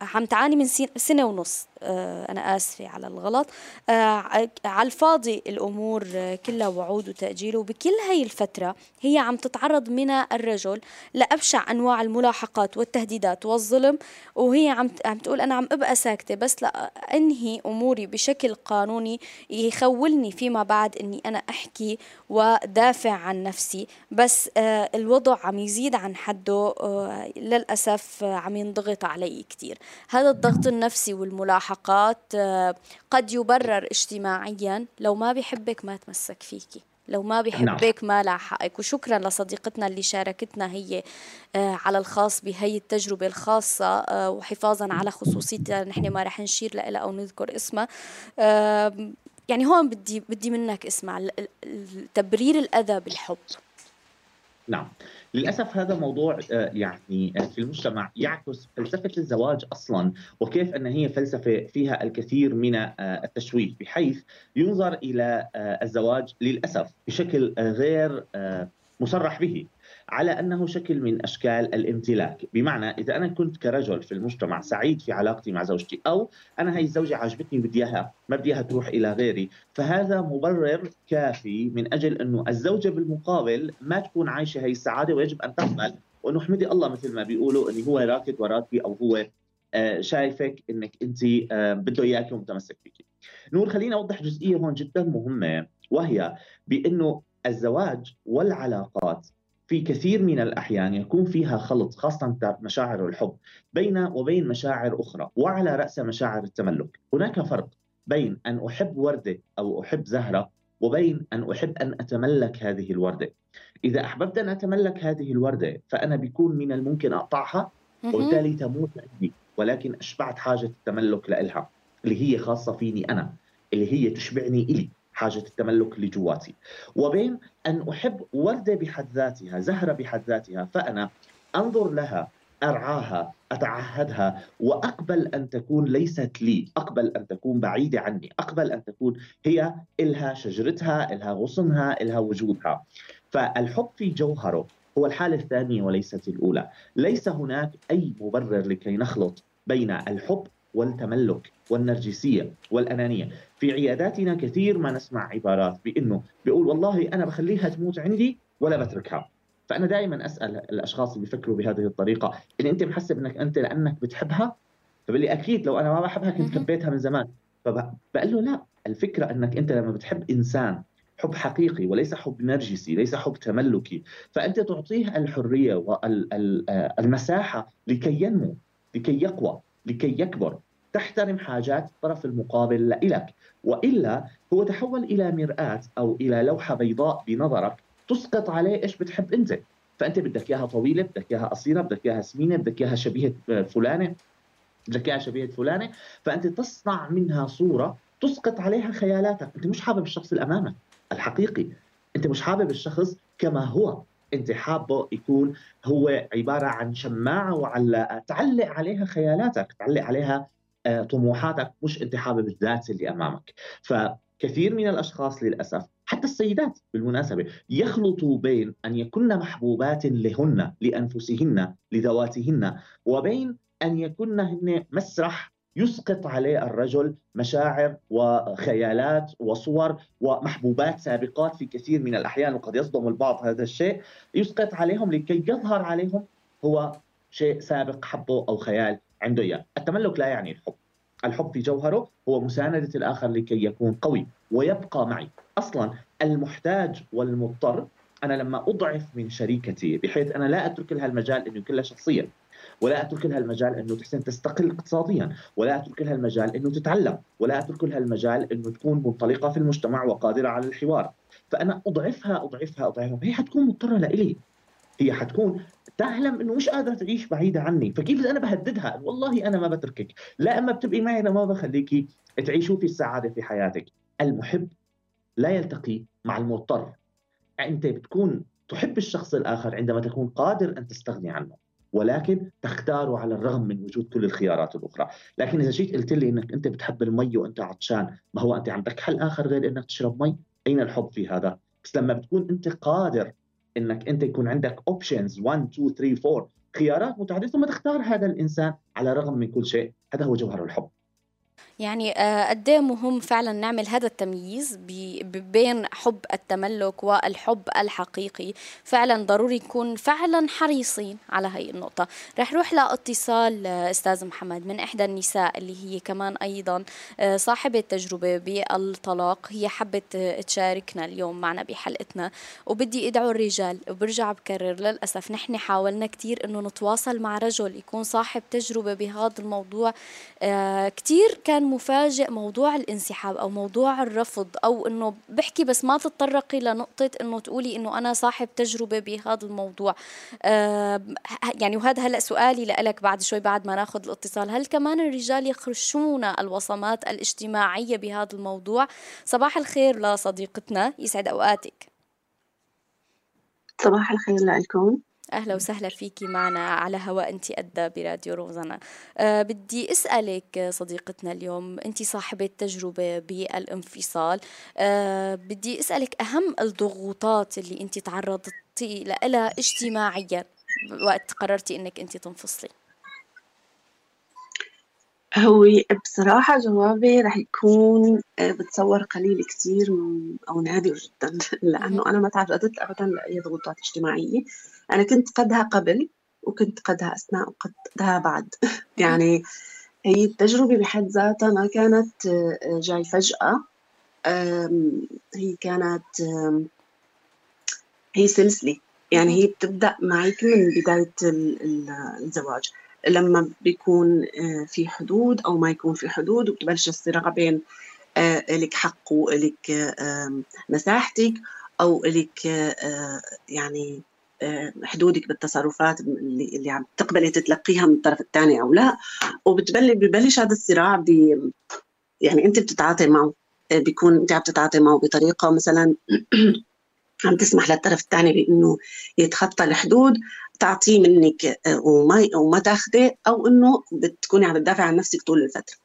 عم تعاني من سنة ونص. أنا آسفة على الغلط. آه على الفاضي الأمور كلها وعود وتأجيل وبكل هاي الفترة هي عم تتعرض من الرجل لأبشع أنواع الملاحقات والتهديدات والظلم وهي عم عم تقول أنا عم أبقى ساكتة بس لأنهي أموري بشكل قانوني يخولني فيما بعد أني أنا أحكي ودافع عن نفسي. بس آه الوضع عم يزيد عن حده آه للأسف عم ينضغط علي كتير. هذا الضغط النفسي والملاحقات آه قد يبرر اجتماعيا لو ما بيحبك ما تمسك فيكي. لو ما بيحبك ما لاحقك. وشكرا لصديقتنا اللي شاركتنا هي آه على الخاص بهي التجربة الخاصة آه وحفاظا على خصوصيتها. نحن ما رح نشير لها أو نذكر اسمها. يعني هون بدي بدي منك اسمع تبرير الأذى بالحب. نعم. للأسف هذا موضوع آه، يعني آه، في المجتمع يعكس فلسفة الزواج أصلا وكيف أن هي فلسفة فيها الكثير من آه، التشويه بحيث ينظر إلى الزواج للأسف بشكل غير مصرح به. على أنه شكل من أشكال الامتلاك، بمعنى إذا أنا كنت كرجل في المجتمع سعيد في علاقتي مع زوجتي أو أنا هي الزوجة عجبتني وبدي إياها، ما بدي إياها تروح إلى غيري، فهذا مبرر كافي من أجل أنه الزوجة بالمقابل ما تكون عايشة هي السعادة ويجب أن تقبل وانه احمدي الله مثل ما بيقولوا إنه هو راكد وراكي أو هو آه، شايفك إنك أنت آه، بده اياك ومتمسك فيك. نور خليني أوضح جزئية هون جدا مهمة وهي بأنه الزواج والعلاقات في كثير من الأحيان يكون فيها خلط خاصة مشاعر الحب بين وبين مشاعر أخرى وعلى رأس مشاعر التملك. هناك فرق بين أن أحب وردة أو أحب زهرة وبين أن أحب أن أتملك هذه الوردة. إذا أحببت أن أتملك هذه الوردة فأنا بيكون من الممكن أقطعها وبالتالي تموت عندي ولكن أشبعت حاجة التملك لإلها اللي هي خاصة فيني أنا اللي هي تشبعني إلي. حاجة التملك اللي جواتي وبين أن أحب وردة بحد ذاتها زهرة بحد ذاتها فأنا أنظر لها أرعاها أتعهدها وأقبل أن تكون ليست لي أقبل أن تكون بعيدة عني أقبل أن تكون هي إلها شجرتها إلها غصنها إلها وجودها. فالحب في جوهره هو الحالة الثانية وليست الأولى. ليس هناك أي مبرر لكي نخلط بين الحب والتملك والنرجسية والأنانية. في عياداتنا كثير ما نسمع عبارات بأنه بيقول والله أنا بخليها تموت عندي ولا بتركها. فأنا دائما أسأل الأشخاص اللي بيفكروا بهذه الطريقة إن أنت محسب إنك أنت لأنك بتحبها؟ فبقول لي أكيد لو أنا ما بحبها كنت كبيتها من زمان. فبقول له لا الفكرة إنك أنت لما بتحب إنسان حب حقيقي وليس حب نرجسي ليس حب تملكي فأنت تعطيه الحرية والمساحه لكي ينمو لكي يقوى لكي يكبر. تحترم حاجات الطرف المقابل لك وإلا هو تحول إلى مرآة أو إلى لوحة بيضاء بنظرك تسقط عليه إيش بتحب أنت. فأنت بدك إياها طويلة بدك إياها قصيرة بدك إياها سمينة بدك إياها شبيهة فلانة بدك إياها شبيهة فلانة. فأنت تصنع منها صورة تسقط عليها خيالاتك. أنت مش حابب الشخص اللي امامك الحقيقي. أنت مش حابب الشخص كما هو. أنت حابه يكون هو عبارة عن شماعة وعلاقة. تعلق عليها خيالاتك تعلق عليها طموحاتك مش انت حابب الذات اللي أمامك. فكثير من الأشخاص للأسف حتى السيدات بالمناسبة يخلطوا بين أن يكن محبوبات لهن لأنفسهن لذواتهن وبين أن يكن هن مسرح يسقط عليه الرجل مشاعر وخيالات وصور ومحبوبات سابقات في كثير من الأحيان وقد يصدم البعض هذا الشيء. يسقط عليهم لكي يظهر عليهم هو شيء سابق حبه أو خيال. عنده إياه. التملك لا يعني الحب. الحب في جوهره هو مساندة الآخر لكي يكون قوي ويبقى معي. أصلا المحتاج والمضطر أنا لما أضعف من شريكتي بحيث أنا لا أترك لها المجال أنه يكون لها شخصيا ولا أترك لها المجال إنه تحسن تستقل اقتصاديا، ولا أترك لها المجال إنه تتعلم، ولا أترك لها المجال إنه تكون منطلقة في المجتمع وقادرة على الحوار، فأنا أضعفها أضعفها أضعفها، هي حتكون مضطرة لإلي. هي حتكون تعلم إنه مش قادرة تعيش بعيدة عني. فكيف أنا بهددها؟ والله أنا ما بتركك. لا أما بتبقي معي أنا ما بخليكي تعيشوا في السعادة في حياتك. المحب لا يلتقي مع المضطر. أنت بتكون تحب الشخص الآخر عندما تكون قادر أن تستغني عنه ولكن تختاره على الرغم من وجود كل الخيارات الأخرى، لكن إذا جيت قلت لي إنك أنت بتحب المي وأنت عطشان، ما هو أنت عندك حل آخر غير إنك تشرب مي؟ أين الحب في هذا؟ بس لما بتكون أنت قادر إنك أنت يكون عندك options 1 2 3 4 خيارات متعددة ثم تختار هذا الإنسان على الرغم من كل شيء. هذا هو جوهر الحب. يعني آه، قد إيه مهم فعلا نعمل هذا التمييز بين حب التملك والحب الحقيقي. فعلا ضروري نكون فعلا حريصين على هي النقطة. رح نروح لاتصال آه، أستاذ محمد من إحدى النساء اللي هي كمان أيضا آه، صاحبة تجربة بالطلاق. هي حبت تشاركنا اليوم معنا بحلقتنا. وبدي أدعو الرجال وبرجع بكرر للأسف نحن حاولنا كتير أنه نتواصل مع رجل يكون صاحب تجربة بهذا الموضوع كتير كان مفاجئ موضوع الانسحاب أو موضوع الرفض أو إنه بحكي بس ما تتطرقي لنقطة إنه تقولي إنه أنا صاحب تجربة بهذا الموضوع. آه يعني وهذا هلأ سؤالي لك بعد شوي بعد ما ناخذ الاتصال. هل كمان الرجال يخرشون الوصمات الاجتماعية بهذا الموضوع؟ صباح الخير لصديقتنا يسعد أوقاتك. صباح الخير لكم. أهلا وسهلا فيكي معنا على هواء أنت أدى براديو روزانا أه بدي أسألك صديقتنا اليوم أنت صاحبة تجربة بالانفصال. أه بدي أسألك أهم الضغوطات اللي أنت تعرضتي لها اجتماعيا وقت قررتي أنك أنت تنفصلي؟ هو بصراحة جوابي رح يكون آه، بتصور قليل كتير أو نادر جدا لأنه أنا ما تعرضت أبدا لأي ضغوطات اجتماعية. أنا كنت قدها قبل وكنت قدها أثناء وقدها بعد. يعني هي التجربة بحد ذاتها ما كانت آه، جاي فجأة. هي كانت هي سلسلة. يعني هي بتبدأ معك من بداية الزواج. لما بيكون آه، في حدود أو ما يكون في حدود وبتبلش الصراع بين آه، لك حق ولك مساحتك أو لك يعني حدودك بالتصرفات اللي اللي عم تقبلي تتلقيها من الطرف الثاني أو لا. وبتبلش ببلش هذا الصراع ب يعني أنت بتتعاطي معه. بيكون أنت عم تتعاطي معه بطريقة مثلا عم تسمح للطرف الثاني بإنه يتخطى الحدود تعطيه منك وما وما تاخذي أو إنه بتكوني عم تدافع عن نفسك طول الفترة.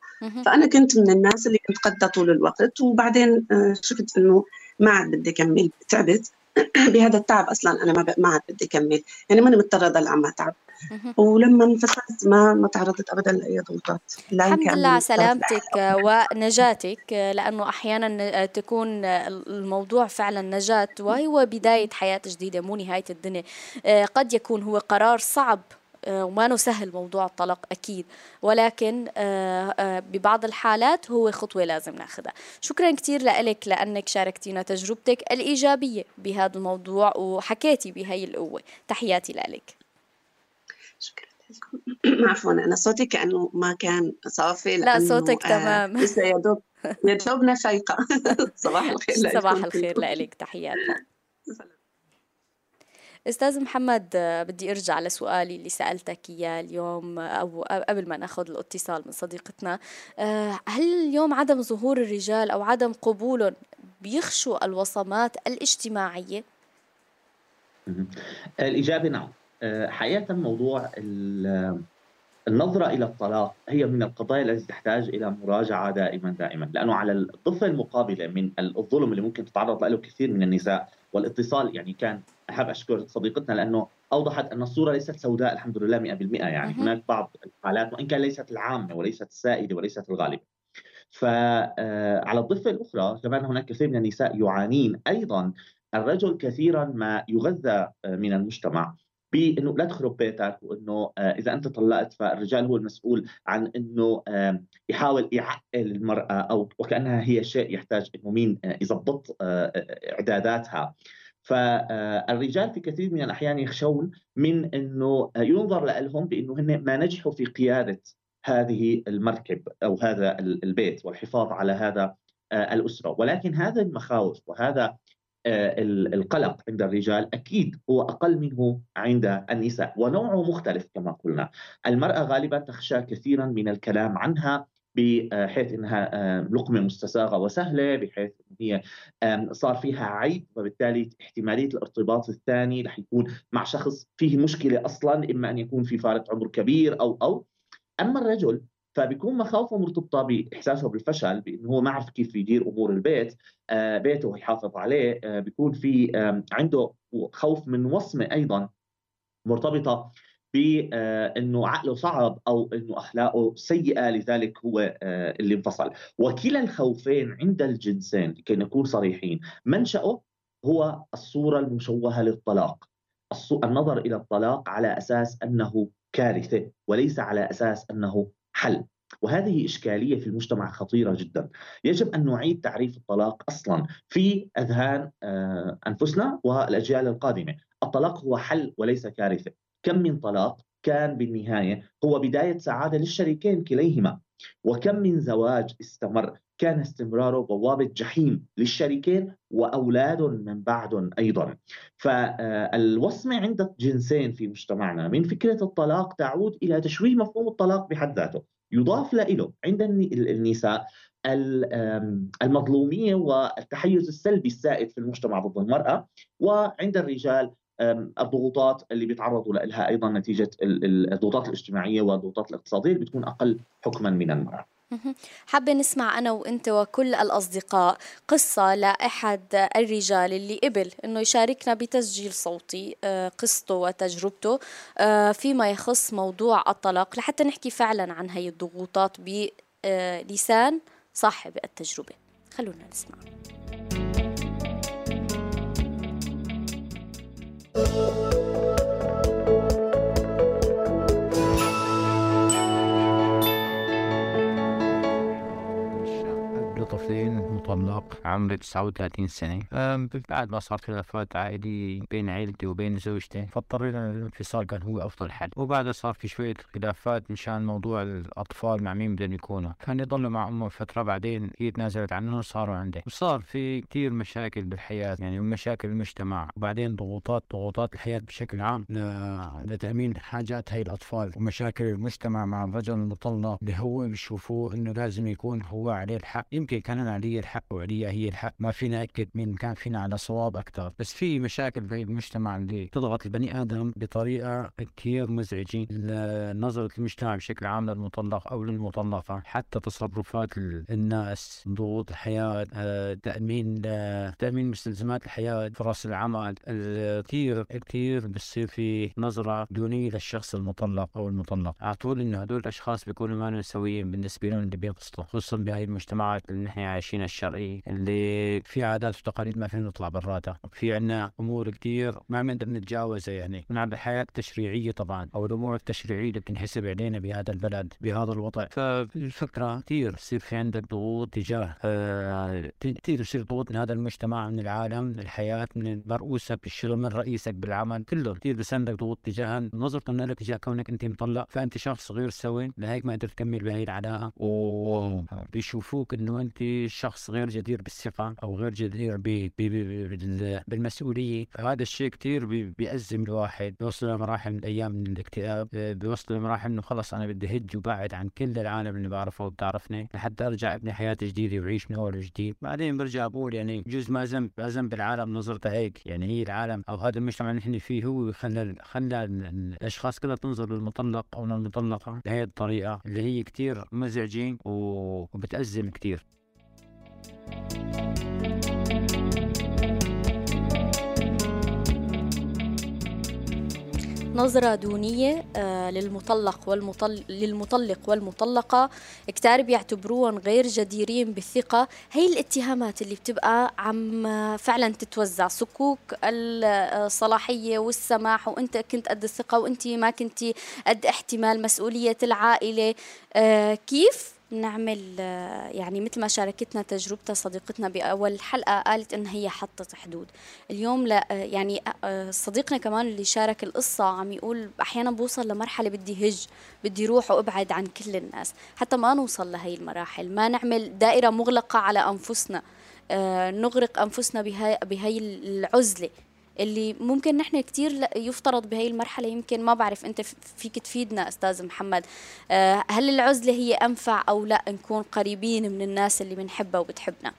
فأنا كنت من الناس اللي كنت قد طول الوقت وبعدين شفت إنه ما عاد بدي أكمل تعبت. بهذا التعب أصلا أنا ما ما عاد بدي اكمل يعني ماني مضطرة أضل عم اتعب ولما انفصلت ما ما تعرضت ابدا لأي ضغوطات. الحمد لله على سلامتك ونجاتك لأنه أحيانا تكون الموضوع فعلا نجاة وهو بداية حياة جديدة مو نهاية الدنيا. قد يكون هو قرار صعب. وما سهل موضوع الطلاق أكيد. ولكن ببعض الحالات هو خطوة لازم ناخذها شكرا كثير لك لأنك شاركتينا تجربتك الإيجابية بهذا الموضوع وحكيتي بهي القوة. تحياتي لك شكرا. عفوا أنا صوتي كأنه ما كان صافي لا صوتك آه تمام. لسه يا دوب يا دوبنا شيقه صباح الخير صباح الخير لك تحياتنا أستاذ محمد بدي أرجع لسؤالي اللي سألتك إياه اليوم أو قبل ما نأخذ الاتصال من صديقتنا. هل اليوم عدم ظهور الرجال أو عدم قبولهم بيخشوا الوصمات الاجتماعية؟ الإجابة نعم. حقيقة موضوع النظرة إلى الطلاق هي من القضايا التي تحتاج إلى مراجعة دائما دائما. لأنه على الضفة المقابلة من الظلم اللي ممكن تتعرض له كثير من النساء والاتصال يعني كان أحب أشكر صديقتنا لأنه أوضحت أن الصورة ليست سوداء الحمد لله 100% يعني هناك بعض الحالات وإن كان ليست العامة وليست السائدة وليست الغالبة. فعلى الضفة الأخرى كمان هناك كثير من النساء يعانين أيضا الرجل كثيرا ما يغذى من المجتمع بأنه لا تخرب بيتك وأنه إذا أنت طلقت فالرجال هو المسؤول عن أنه يحاول يعقل المرأة أو وكأنها هي شيء يحتاج أنه مين يضبط إعداداتها. فالرجال في كثير من الأحيان يخشون من إنه ينظر لهم بإنه هن ما نجحوا في قيادة هذه المركب أو هذا البيت والحفاظ على هذا الأسرة. ولكن هذا المخاوف وهذا القلق عند الرجال أكيد هو أقل منه عند النساء. ونوعه مختلف كما قلنا. المرأة غالبا تخشى كثيرا من الكلام عنها بحيث إنها لقمة مستساغة وسهلة بحيث هي صار فيها عيب وبالتالي احتمالية الارتباط الثاني رح يكون مع شخص فيه مشكلة أصلا إما أن يكون في فارق عمر كبير أو أو. أما الرجل فبيكون مخاوفه مرتبطة بإحساسه بالفشل بإنه هو ما عرف كيف يدير أمور البيت آه بيته ويحافظ عليه آه بيكون في عنده خوف من وصمة أيضا مرتبطة بانه عقله صعب أو إنه أخلاقه سيئة لذلك هو اللي انفصل. وكلا الخوفين عند الجنسين لكي نكون صريحين. منشأه هو الصورة المشوهة للطلاق. النظر إلى الطلاق على أساس أنه كارثة وليس على أساس أنه حل. وهذه إشكالية في المجتمع خطيرة جدا. يجب أن نعيد تعريف الطلاق أصلا في أذهان أنفسنا والأجيال القادمة. الطلاق هو حل وليس كارثة. كم من طلاق كان بالنهاية هو بداية سعادة للشريكين كليهما. وكم من زواج استمر كان استمراره بوابة جحيم للشريكين وأولاد من بعدهم أيضا. فالوصمة عند الجنسين في مجتمعنا من فكرة الطلاق تعود إلى تشويه مفهوم الطلاق بحد ذاته. يضاف له عند النساء المظلومية والتحيز السلبي السائد في المجتمع ضد المرأة وعند الرجال الضغوطات اللي بيتعرضوا لها أيضا نتيجة الضغوطات الاجتماعية والضغوطات الاقتصادية بتكون أقل حكما من المرأة. حابة نسمع أنا وأنت وكل الأصدقاء قصة لأحد الرجال اللي قبل أنه يشاركنا بتسجيل صوتي قصته وتجربته فيما يخص موضوع الطلاق لحتى نحكي فعلا عن هي الضغوطات بلسان صاحب التجربة. خلونا نسمع. طفلين مطلق عمري 39 سنة. بعد ما صار خلافات عائلية بين عائلتي وبين زوجتي. فاضطرينا الانفصال كان هو أفضل حل. وبعدها صار في شوية خلافات مشان موضوع الأطفال مع مين بدهم يكونوا. كان يضلوا مع أمه فترة بعدين هي تنازلت عنه وصاروا عندي. وصار في كثير مشاكل بالحياة يعني ومشاكل المجتمع. وبعدين ضغوطات ضغوطات الحياة بشكل عام. لتأمين حاجات هاي الأطفال. ومشاكل المجتمع مع الرجل المطلق اللي هو بيشوفوه إنه لازم يكون هو عليه الحق. يمكن كان علي الحق وعليا هي الحق. ما فينا أكد مين كان فينا على صواب أكثر. بس في مشاكل في المجتمع اللي تضغط البني آدم بطريقة كثير مزعجه نظره المجتمع بشكل عام للمطلق أو للمطلقة. حتى تصرفات الناس ضغوط الحياة آه، تأمين تأمين مستلزمات الحياة فرص العمل كثير كثير بصير في نظرة دونية للشخص المطلق أو المطلق على طول إنه هدول الأشخاص بيكونوا ما سويين بالنسبة لهم اللي بينبسطوا خصوصا بهاي المجتمعات اللي نحن عايشينها. الشرقيه اللي في عادات وتقاليد ما فينا نطلع براتها في عندنا أمور كثير ما بنقدر نتجاوزها يعني. من عند الحياة التشريعية طبعا أو الأمور التشريعية اللي بتنحسب علينا بهذا البلد بهذا الوضع فالفكرة كثير يصير في عندك ضغوط تجاه آه كثير يصير ضغوط من هذا المجتمع من العالم من الحياة من مرؤوسك بالشغل من رئيسك بالعمل كله. كثير بس عندك ضغوط تجاه نظرتهم لك تجاه كونك أنت مطلق فأنت شخص غير سوي لهيك ما قدرت تكمل بهي العلاقة. وبيشوفوك إنه أنت شخص غير جدير بالثقة أو غير جدير بالمسؤولية. فهذا الشيء كثير بيأزم الواحد. بيوصل لمراحل من الأيام من الاكتئاب. بيوصل لمراحل إنه خلص أنا بدي هج وبعد عن كل العالم اللي بعرفه وبتعرفني لحتى أرجع أبني حياة جديدة وعيش من أول وجديد. بعدين برجع بقول يعني جزء ما ذنب ما ذنب العالم نظرته هيك. يعني هي العالم أو هذا المجتمع اللي نحن فيه هو خلى خلى الأشخاص كلها تنظر للمطلق أو للمطلقة. بهي الطريقة اللي هي كثير مزعجين وبتأزم كثير نظرة دونية آه، للمطلق والمطل... للمطلق والمطلقة. كتار بيعتبروهم غير جديرين بالثقة. هي الاتهامات اللي بتبقى عم فعلا تتوزع. صكوك الصلاحية والسماح وانت كنت قد الثقة وانت ما كنت قد احتمال مسؤولية العائلة. آه، كيف نعمل يعني مثل ما شاركتنا تجربتها صديقتنا بأول حلقة قالت إن هي حطت حدود. اليوم لا يعني صديقنا كمان اللي شارك القصة عم يقول أحيانا بوصل لمرحلة بدي هج بدي روح وأبعد عن كل الناس. حتى ما نوصل لهي المراحل. ما نعمل دائرة مغلقة على أنفسنا آه، نغرق أنفسنا بهاي, بهاي العزلة. اللي ممكن نحن كتير يفترض بهي المرحلة يمكن ما بعرف أنت فيك تفيدنا أستاذ محمد. آه، هل العزلة هي أنفع أو لا نكون قريبين من الناس اللي بنحبها وبتحبنا؟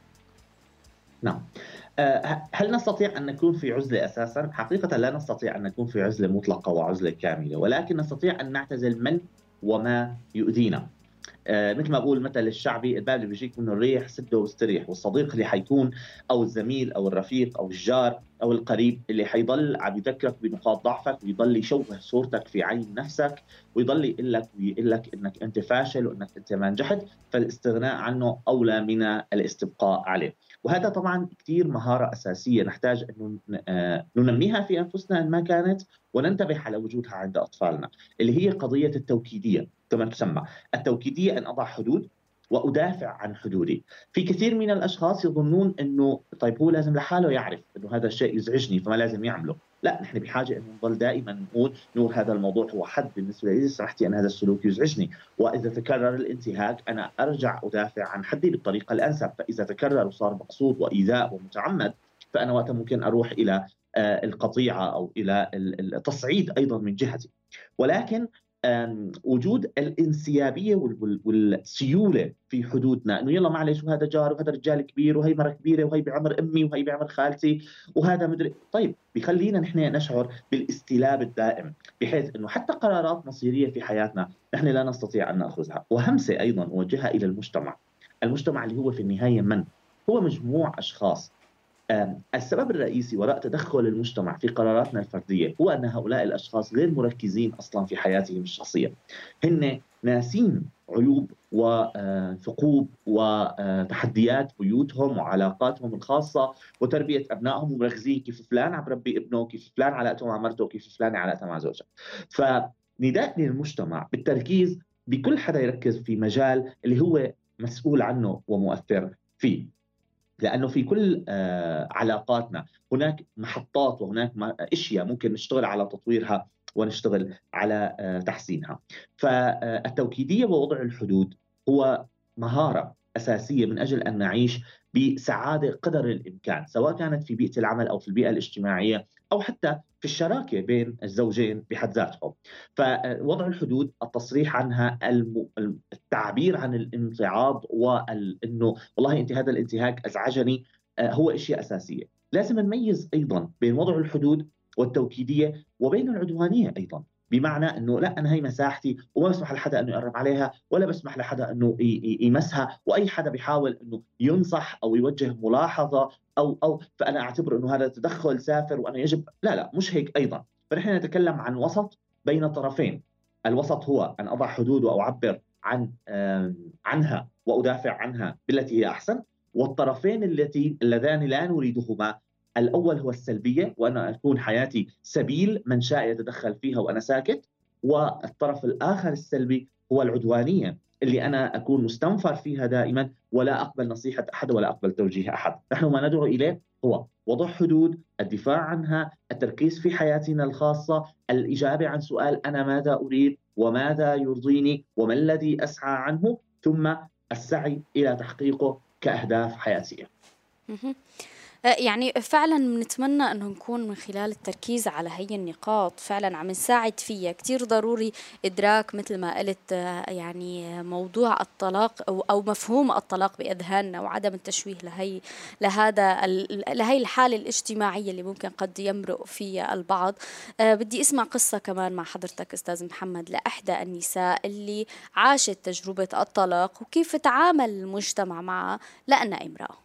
نعم. آه، هل نستطيع أن نكون في عزلة أساسا؟ حقيقة لا نستطيع أن نكون في عزلة مطلقة وعزلة كاملة ولكن نستطيع أن نعتزل من وما يؤذينا. مثل ما بقول المثل الشعبي الباب اللي بيجيك منه الريح سده واستريح والصديق اللي حيكون أو الزميل أو الرفيق أو الجار أو القريب اللي حيضل عم يذكرك بنقاط ضعفك ويضل يشوه صورتك في عين نفسك ويضل يقول لك ويقول لك إنك أنت فاشل وإنك أنت ما نجحت فالاستغناء عنه أولى من الاستبقاء عليه. وهذا طبعا كثير مهارة أساسية نحتاج انه آه، ننميها في أنفسنا إن ما كانت وننتبه على وجودها عند أطفالنا اللي هي قضية التوكيدية. كما تسمى التوكيدية أن أضع حدود وأدافع عن حدودي. في كثير من الأشخاص يظنون إنه طيب هو لازم لحاله يعرف إنه هذا الشيء يزعجني فما لازم يعمله. لا نحن بحاجة انه نضل دائما نقول نور هذا الموضوع هو حد بالنسبة لي سمحتي أن هذا السلوك يزعجني. وإذا تكرر الانتهاك أنا أرجع أدافع عن حدي بالطريقة الأنسب. فإذا تكرر وصار مقصود وإيذاء ومتعمد فأنا وقتها ممكن أروح إلى آه، القطيعة أو إلى التصعيد أيضا من جهتي. ولكن وجود الانسيابية والسيولة في حدودنا. إنه يلا معلش وهذا جار وهذا رجال كبير وهي مرة كبيرة وهي بعمر أمي وهي بعمر خالتي وهذا مدري. طيب بخلينا نحن نشعر بالاستلاب الدائم بحيث إنه حتى قرارات مصيرية في حياتنا نحن لا نستطيع أن نأخذها. وهمسة أيضا اوجهها إلى المجتمع. المجتمع اللي هو في النهاية من؟ هو مجموع أشخاص. السبب الرئيسي وراء تدخل المجتمع في قراراتنا الفردية هو أن هؤلاء الأشخاص غير مركزين أصلا في حياتهم الشخصية. هن ناسين عيوب وثقوب وتحديات بيوتهم وعلاقاتهم الخاصة وتربية أبنائهم ومركزين كيف فلان عم بربي ابنه، كيف فلان علاقته مع مرته، كيف فلان علاقته مع زوجها. فنداء للمجتمع بالتركيز بكل حدا يركز في مجال اللي هو مسؤول عنه ومؤثر فيه. لأنه في كل آه، علاقاتنا هناك محطات وهناك إشياء ممكن نشتغل على تطويرها ونشتغل على آه، تحسينها. فالتوكيديه ووضع الحدود هو مهارة أساسية من أجل أن نعيش بسعادة قدر الإمكان، سواء كانت في بيئة العمل أو في البيئة الاجتماعية أو حتى في الشراكة بين الزوجين بحد ذاتهم. فوضع الحدود التصريح عنها التعبير عن الامتعاض وانه والله أنت هذا الانتهاك أزعجني آه، هو إشياء أساسية. لازم نميز أيضا بين وضع الحدود والتوكيدية وبين العدوانية أيضا. بمعنى إنه لا أنا هي مساحتي وما بسمح لحدا إنه يقرب عليها ولا بسمح لحدا إنه يمسها وأي حدا بيحاول إنه ينصح أو يوجه ملاحظة أو أو فأنا اعتبر إنه هذا تدخل سافر وأنا يجب. لا لا مش هيك أيضا. فنحن نتكلم عن وسط بين طرفين. الوسط هو أن أضع حدود واعبر عن عنها وأدافع عنها بالتي هي أحسن والطرفين التي اللذان لا نريدهما الأول هو السلبية وأنا أكون حياتي سبيل من شاء يتدخل فيها وأنا ساكت. والطرف الآخر السلبي هو العدوانية اللي أنا أكون مستنفر فيها دائما ولا أقبل نصيحة أحد ولا أقبل توجيه أحد، نحن ما ندعو إليه هو وضع حدود، الدفاع عنها، التركيز في حياتنا الخاصة، الإجابة عن سؤال أنا ماذا أريد؟ وماذا يرضيني؟ وما الذي أسعى عنه، ثم السعي إلى تحقيقه كأهداف حياتية. آه، يعني فعلا بنتمنى انه نكون من خلال التركيز على هي النقاط. فعلا عم نساعد فيها. كتير ضروري إدراك مثل ما قلت آه، يعني موضوع الطلاق أو أو مفهوم الطلاق بأذهاننا وعدم التشويه لهي لهذا لهي الحالة الاجتماعية اللي ممكن قد يمرق فيها البعض. أه بدي أسمع قصة كمان مع حضرتك أستاذ محمد لأحدى النساء اللي عاشت تجربة الطلاق وكيف تعامل المجتمع معها لانها امرأة.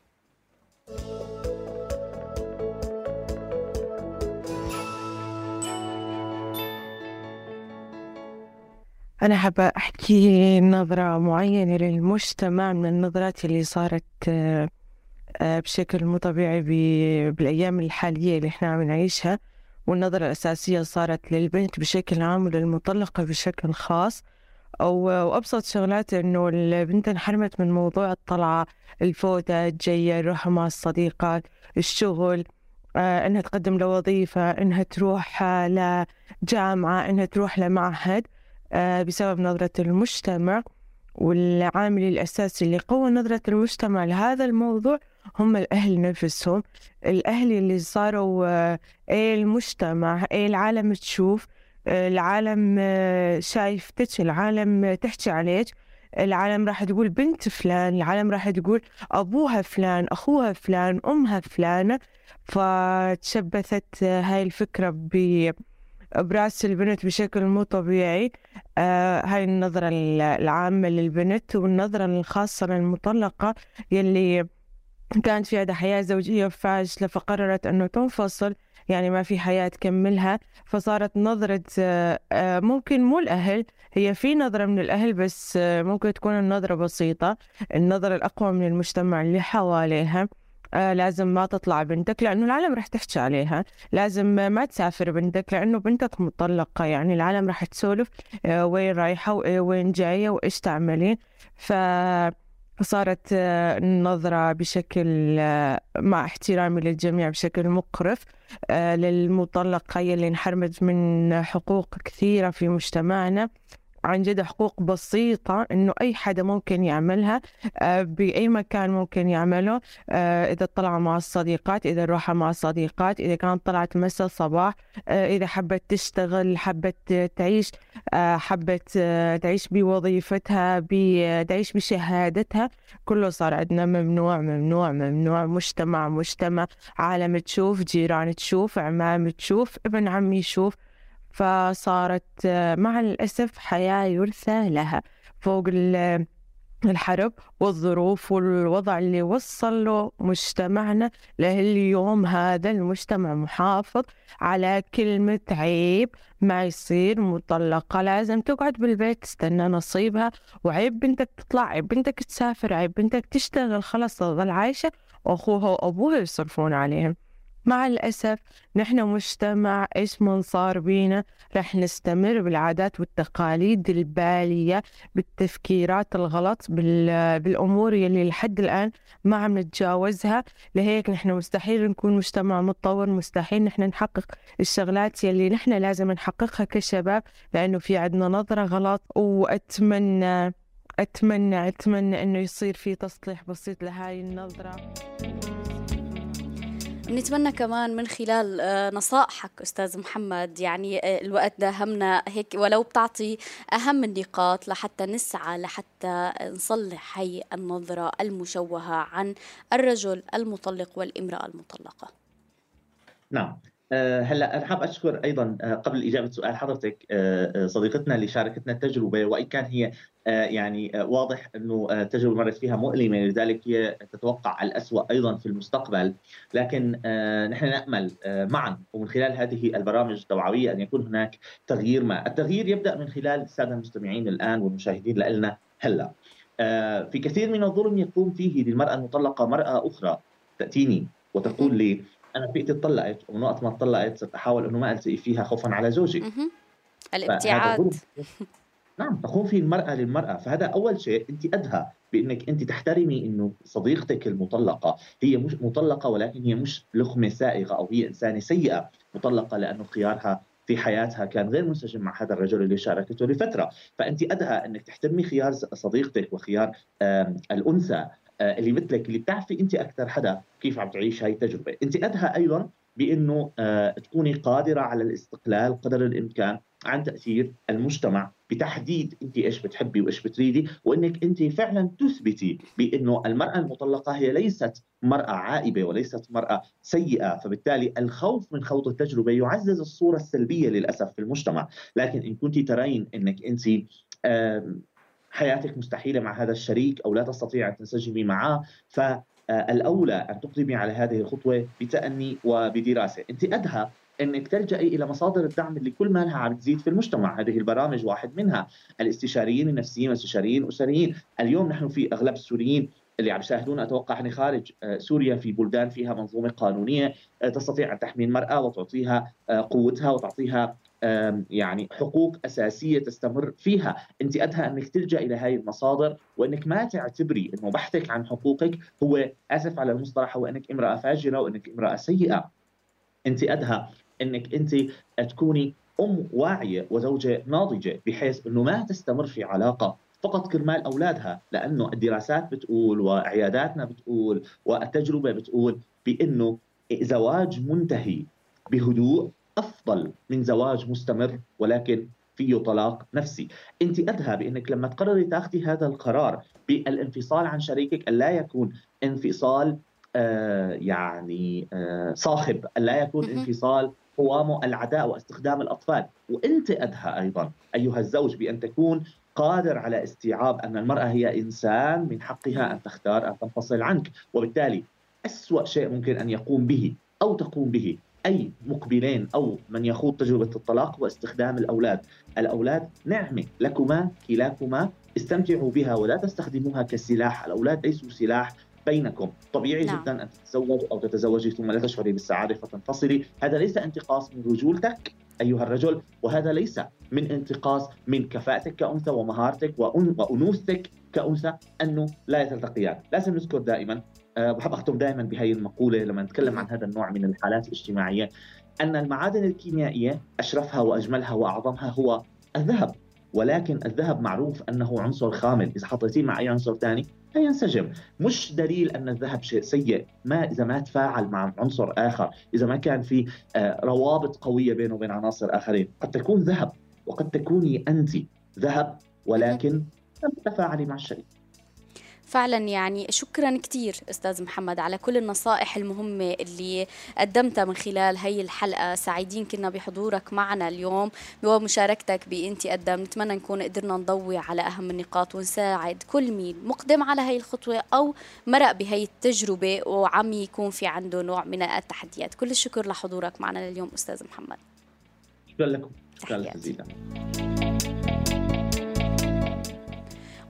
أنا حابة أحكي نظرة معينة للمجتمع من النظرات اللي صارت آه، آه، بشكل مو طبيعي بالأيام الحالية اللي إحنا عم نعيشها والنظرة الأساسية صارت للبنت بشكل عام وللمطلقة بشكل خاص. وأبسط شغلات إنه البنت انحرمت من موضوع الطلعة الفوتة الجاية الروح مع الصديقات الشغل آه، إنها تقدم لوظيفة إنها تروح لجامعة إنها تروح لمعهد آه، بسبب نظرة المجتمع والعامل الأساسي اللي قوى نظرة المجتمع لهذا الموضوع هم الأهل نفسهم. الأهل اللي صاروا آه، إيه المجتمع إيه العالم تشوف آه، العالم شايفتك العالم تحكي عليك. العالم راح تقول بنت فلان العالم راح تقول أبوها فلان أخوها فلان أمها فلانة. فتشبثت هاي الفكرة ب براس البنت بشكل مو طبيعي. آه هاي النظرة العامة للبنت والنظرة الخاصة للمطلقة يلي كانت في عندها حياة زوجية فاشلة فقررت أنه تنفصل. يعني ما في حياة تكملها. فصارت نظرة آه، آه، ممكن مو الأهل هي في نظرة من الأهل بس آه، ممكن تكون النظرة بسيطة. النظرة الأقوى من المجتمع اللي حواليها آه لازم ما تطلع بنتك لأنه العالم رح تحكي عليها. لازم ما تسافر بنتك لأنه بنتك مطلقة يعني العالم رح تسولف آه وين رايحة وين جاية وإيش تعملين. ف صارت النظرة آه، بشكل آه، مع احترامي للجميع بشكل مقرف آه، للمطلقة يلي انحرمت من حقوق كثيرة في مجتمعنا. عن جد حقوق بسيطة إنه أي حدا ممكن يعملها آه، بأي مكان ممكن يعمله آه، إذا طلع مع الصديقات إذا روح مع الصديقات إذا كانت طلعت مساء صباح آه، إذا حبت تشتغل حبت تعيش حبت تعيش بوظيفتها تعيش بشهادتها كله صار عندنا ممنوع ممنوع ممنوع. مجتمع مجتمع عالم تشوف جيران تشوف عمام تشوف ابن عمي يشوف. فصارت مع الأسف حياة يرثى لها فوق الحرب والظروف والوضع اللي وصل له مجتمعنا لليوم هذا. المجتمع محافظ على كلمة عيب ما يصير مطلقة. لازم تقعد بالبيت تستنى نصيبها. وعيب بنتك تطلع عيب بنتك تسافر عيب بنتك تشتغل. خلاص تظل عايشة. وأخوها وأبوها يصرفون عليهم. مع الأسف نحن مجتمع إيش من صار بينا؟ رح نستمر بالعادات والتقاليد البالية بالتفكيرات الغلط بالأمور يلي لحد الآن ما عم نتجاوزها. لهيك نحن مستحيل نكون مجتمع متطور مستحيل نحن نحقق الشغلات يلي نحن لازم نحققها كشباب لأنه في عندنا نظرة غلط. وأتمنى أتمنى أتمنى إنه يصير في تصليح بسيط لهاي النظرة. نتمنى كمان من خلال آه، نصائحك أستاذ محمد يعني آه، الوقت داهمنا هيك ولو بتعطي أهم النقاط لحتى نسعى لحتى نصلح هي النظرة المشوهة عن الرجل المطلق والامرأة المطلقة. نعم. هلا أنا حاب أشكر أيضا آه، قبل إجابة سؤال حضرتك آه، صديقتنا اللي شاركتنا التجربة وإن كان هي يعني واضح إنه التجربة مرت فيها مؤلمة لذلك هي تتوقع الاسوء أيضا في المستقبل لكن نحن نأمل معا ومن خلال هذه البرامج التوعوية أن يكون هناك تغيير ما، التغيير يبدأ من خلال السادة المستمعين الآن والمشاهدين لنا هلا. في كثير من الظلم يقوم فيه للمرأة المطلقة مرأة أخرى تأتيني وتقول لي أنا بيئتي اتطلقت ومن وقت ما اتطلقت صرت أحاول إنه ما ألتقي فيها خوفا على زوجي. الابتعاد. نعم تقوم فيه المرأة للمرأة. فهذا أول شيء أنت أدهى بأنك أنت تحترمي أنه صديقتك المطلقة هي مش مطلقة ولكن هي مش لخمة سائغة أو هي إنسانة سيئة مطلقة لأنه خيارها في حياتها كان غير منسجم مع هذا الرجل اللي شاركته لفترة، فأنت أدهى إنك تحترمي خيار صديقتك وخيار الأنثى. آه، اللي مثلك اللي بتعرفي أنت أكثر حدا كيف عم تعيش هاي التجربة، أنت ادهى أيضا بأنه آه، تكوني قادرة على الاستقلال قدر الإمكان عن تأثير المجتمع بتحديد أنت إيش بتحبي وإيش بتريدي وأنك أنت فعلا تثبتي بأنه المرأة المطلقة هي ليست مرأة عائبة وليست مرأة سيئة فبالتالي الخوف من خوض التجربة يعزز الصورة السلبية للأسف في المجتمع. لكن إن كنت ترين أنك أنت حياتك مستحيلة مع هذا الشريك أو لا تستطيع أن تنسجمي معه فالأولى أن تقدمي على هذه الخطوة بتأني وبدراسة، أنت أدهى أنك تلجئي إلى مصادر الدعم اللي كل ما لها عم تزيد في المجتمع، هذه البرامج واحد منها، الاستشاريين النفسيين والاستشاريين الأسريين، اليوم نحن في أغلب السوريين اللي عم يشاهدونا أتوقع هن خارج آه، سوريا في بلدان فيها منظومة قانونية آه، تستطيع أن تحمي المرأة وتعطيها آه، قوتها وتعطيها يعني حقوق أساسية تستمر فيها، أنت أدهى أنك تلجأ إلى هذه المصادر وأنك ما تعتبري إنه بحثك عن حقوقك هو أسف على المصطلح هو أنك امرأة فاجرة وأنك امرأة سيئة. أنت أدهى أنك أنت تكوني أم واعية وزوجة ناضجة بحيث إنه ما تستمر في علاقة فقط كرمال أولادها لأنه الدراسات بتقول وعياداتنا بتقول والتجربه بتقول بأنه زواج منتهي بهدوء أفضل من زواج مستمر ولكن فيه طلاق نفسي. أنت ادهى بأنك لما تقرري تأخذي هذا القرار بالانفصال عن شريكك لا يكون انفصال آه يعني آه صاخب لا يكون انفصال قوامه العداء واستخدام الأطفال. وأنت ادهى أيضا أيها الزوج بأن تكون قادر على استيعاب أن المرأة هي إنسان من حقها أن تختار أن تنفصل عنك. وبالتالي أسوأ شيء ممكن أن يقوم به أو تقوم به أي مقبلين أو من يخوض تجربة الطلاق هو استخدام الأولاد، الأولاد نعمة لكما كلاكما استمتعوا بها ولا تستخدموها كسلاح، الأولاد ليسوا سلاح بينكم، طبيعي نعم. جدا أن تتزوج أو تتزوجي ثم لا تشعري بالسعادة فتنفصلي، هذا ليس انتقاص من رجولتك أيها الرجل وهذا ليس من انتقاص من كفاءتك كأنثى ومهارتك وانوثتك كأنثى أنه لا يتلتقيان، لازم نذكر دائما بحب اختم دائما بهي المقولة لما نتكلم عن هذا النوع من الحالات الاجتماعية أن المعادن الكيميائية أشرفها وأجملها وأعظمها هو الذهب. ولكن الذهب معروف أنه عنصر خامل. إذا حطيتيه مع اي عنصر ثاني لا ينسجم مش دليل أن الذهب شيء سيء. ما إذا ما تفاعل مع عنصر آخر إذا ما كان في آه، روابط قوية بينه وبين عناصر آخرين. قد تكون ذهب وقد تكوني انت ذهب ولكن لم تتفاعلي مع الشريك فعلا يعني شكرا كثير أستاذ محمد على كل النصائح المهمة اللي قدمتها من خلال هي الحلقة. سعيدين كنا بحضورك معنا اليوم ومشاركتك بإنتي قدم. نتمنى نكون قدرنا نضوي على أهم النقاط ونساعد كل مين مقدم على هي الخطوة أو مرق بهي التجربة وعم يكون في عنده نوع من التحديات. كل الشكر لحضورك معنا اليوم أستاذ محمد. شكرا لكم. شكرا جزيلا.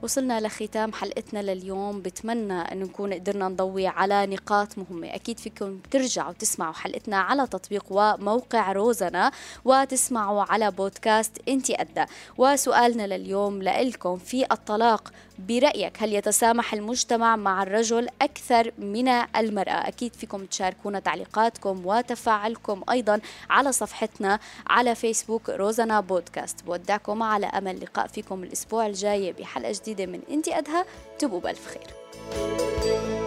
وصلنا لختام حلقتنا لليوم. بتمنى أن نكون قدرنا نضوي على نقاط مهمة. أكيد فيكم ترجعوا تسمعوا حلقتنا على تطبيق وموقع روزنا وتسمعوا على بودكاست إنتي أدى. وسؤالنا لليوم لإلكم في الطلاق برأيك هل يتسامح المجتمع مع الرجل أكثر من المرأة؟ أكيد فيكم تشاركونا تعليقاتكم وتفاعلكم أيضا على صفحتنا على فيسبوك روزنا بودكاست. بودعكم على أمل لقاء فيكم الأسبوع الجاي بحلقة جديدة من إنتي أدهى. تبقوا بألف خير.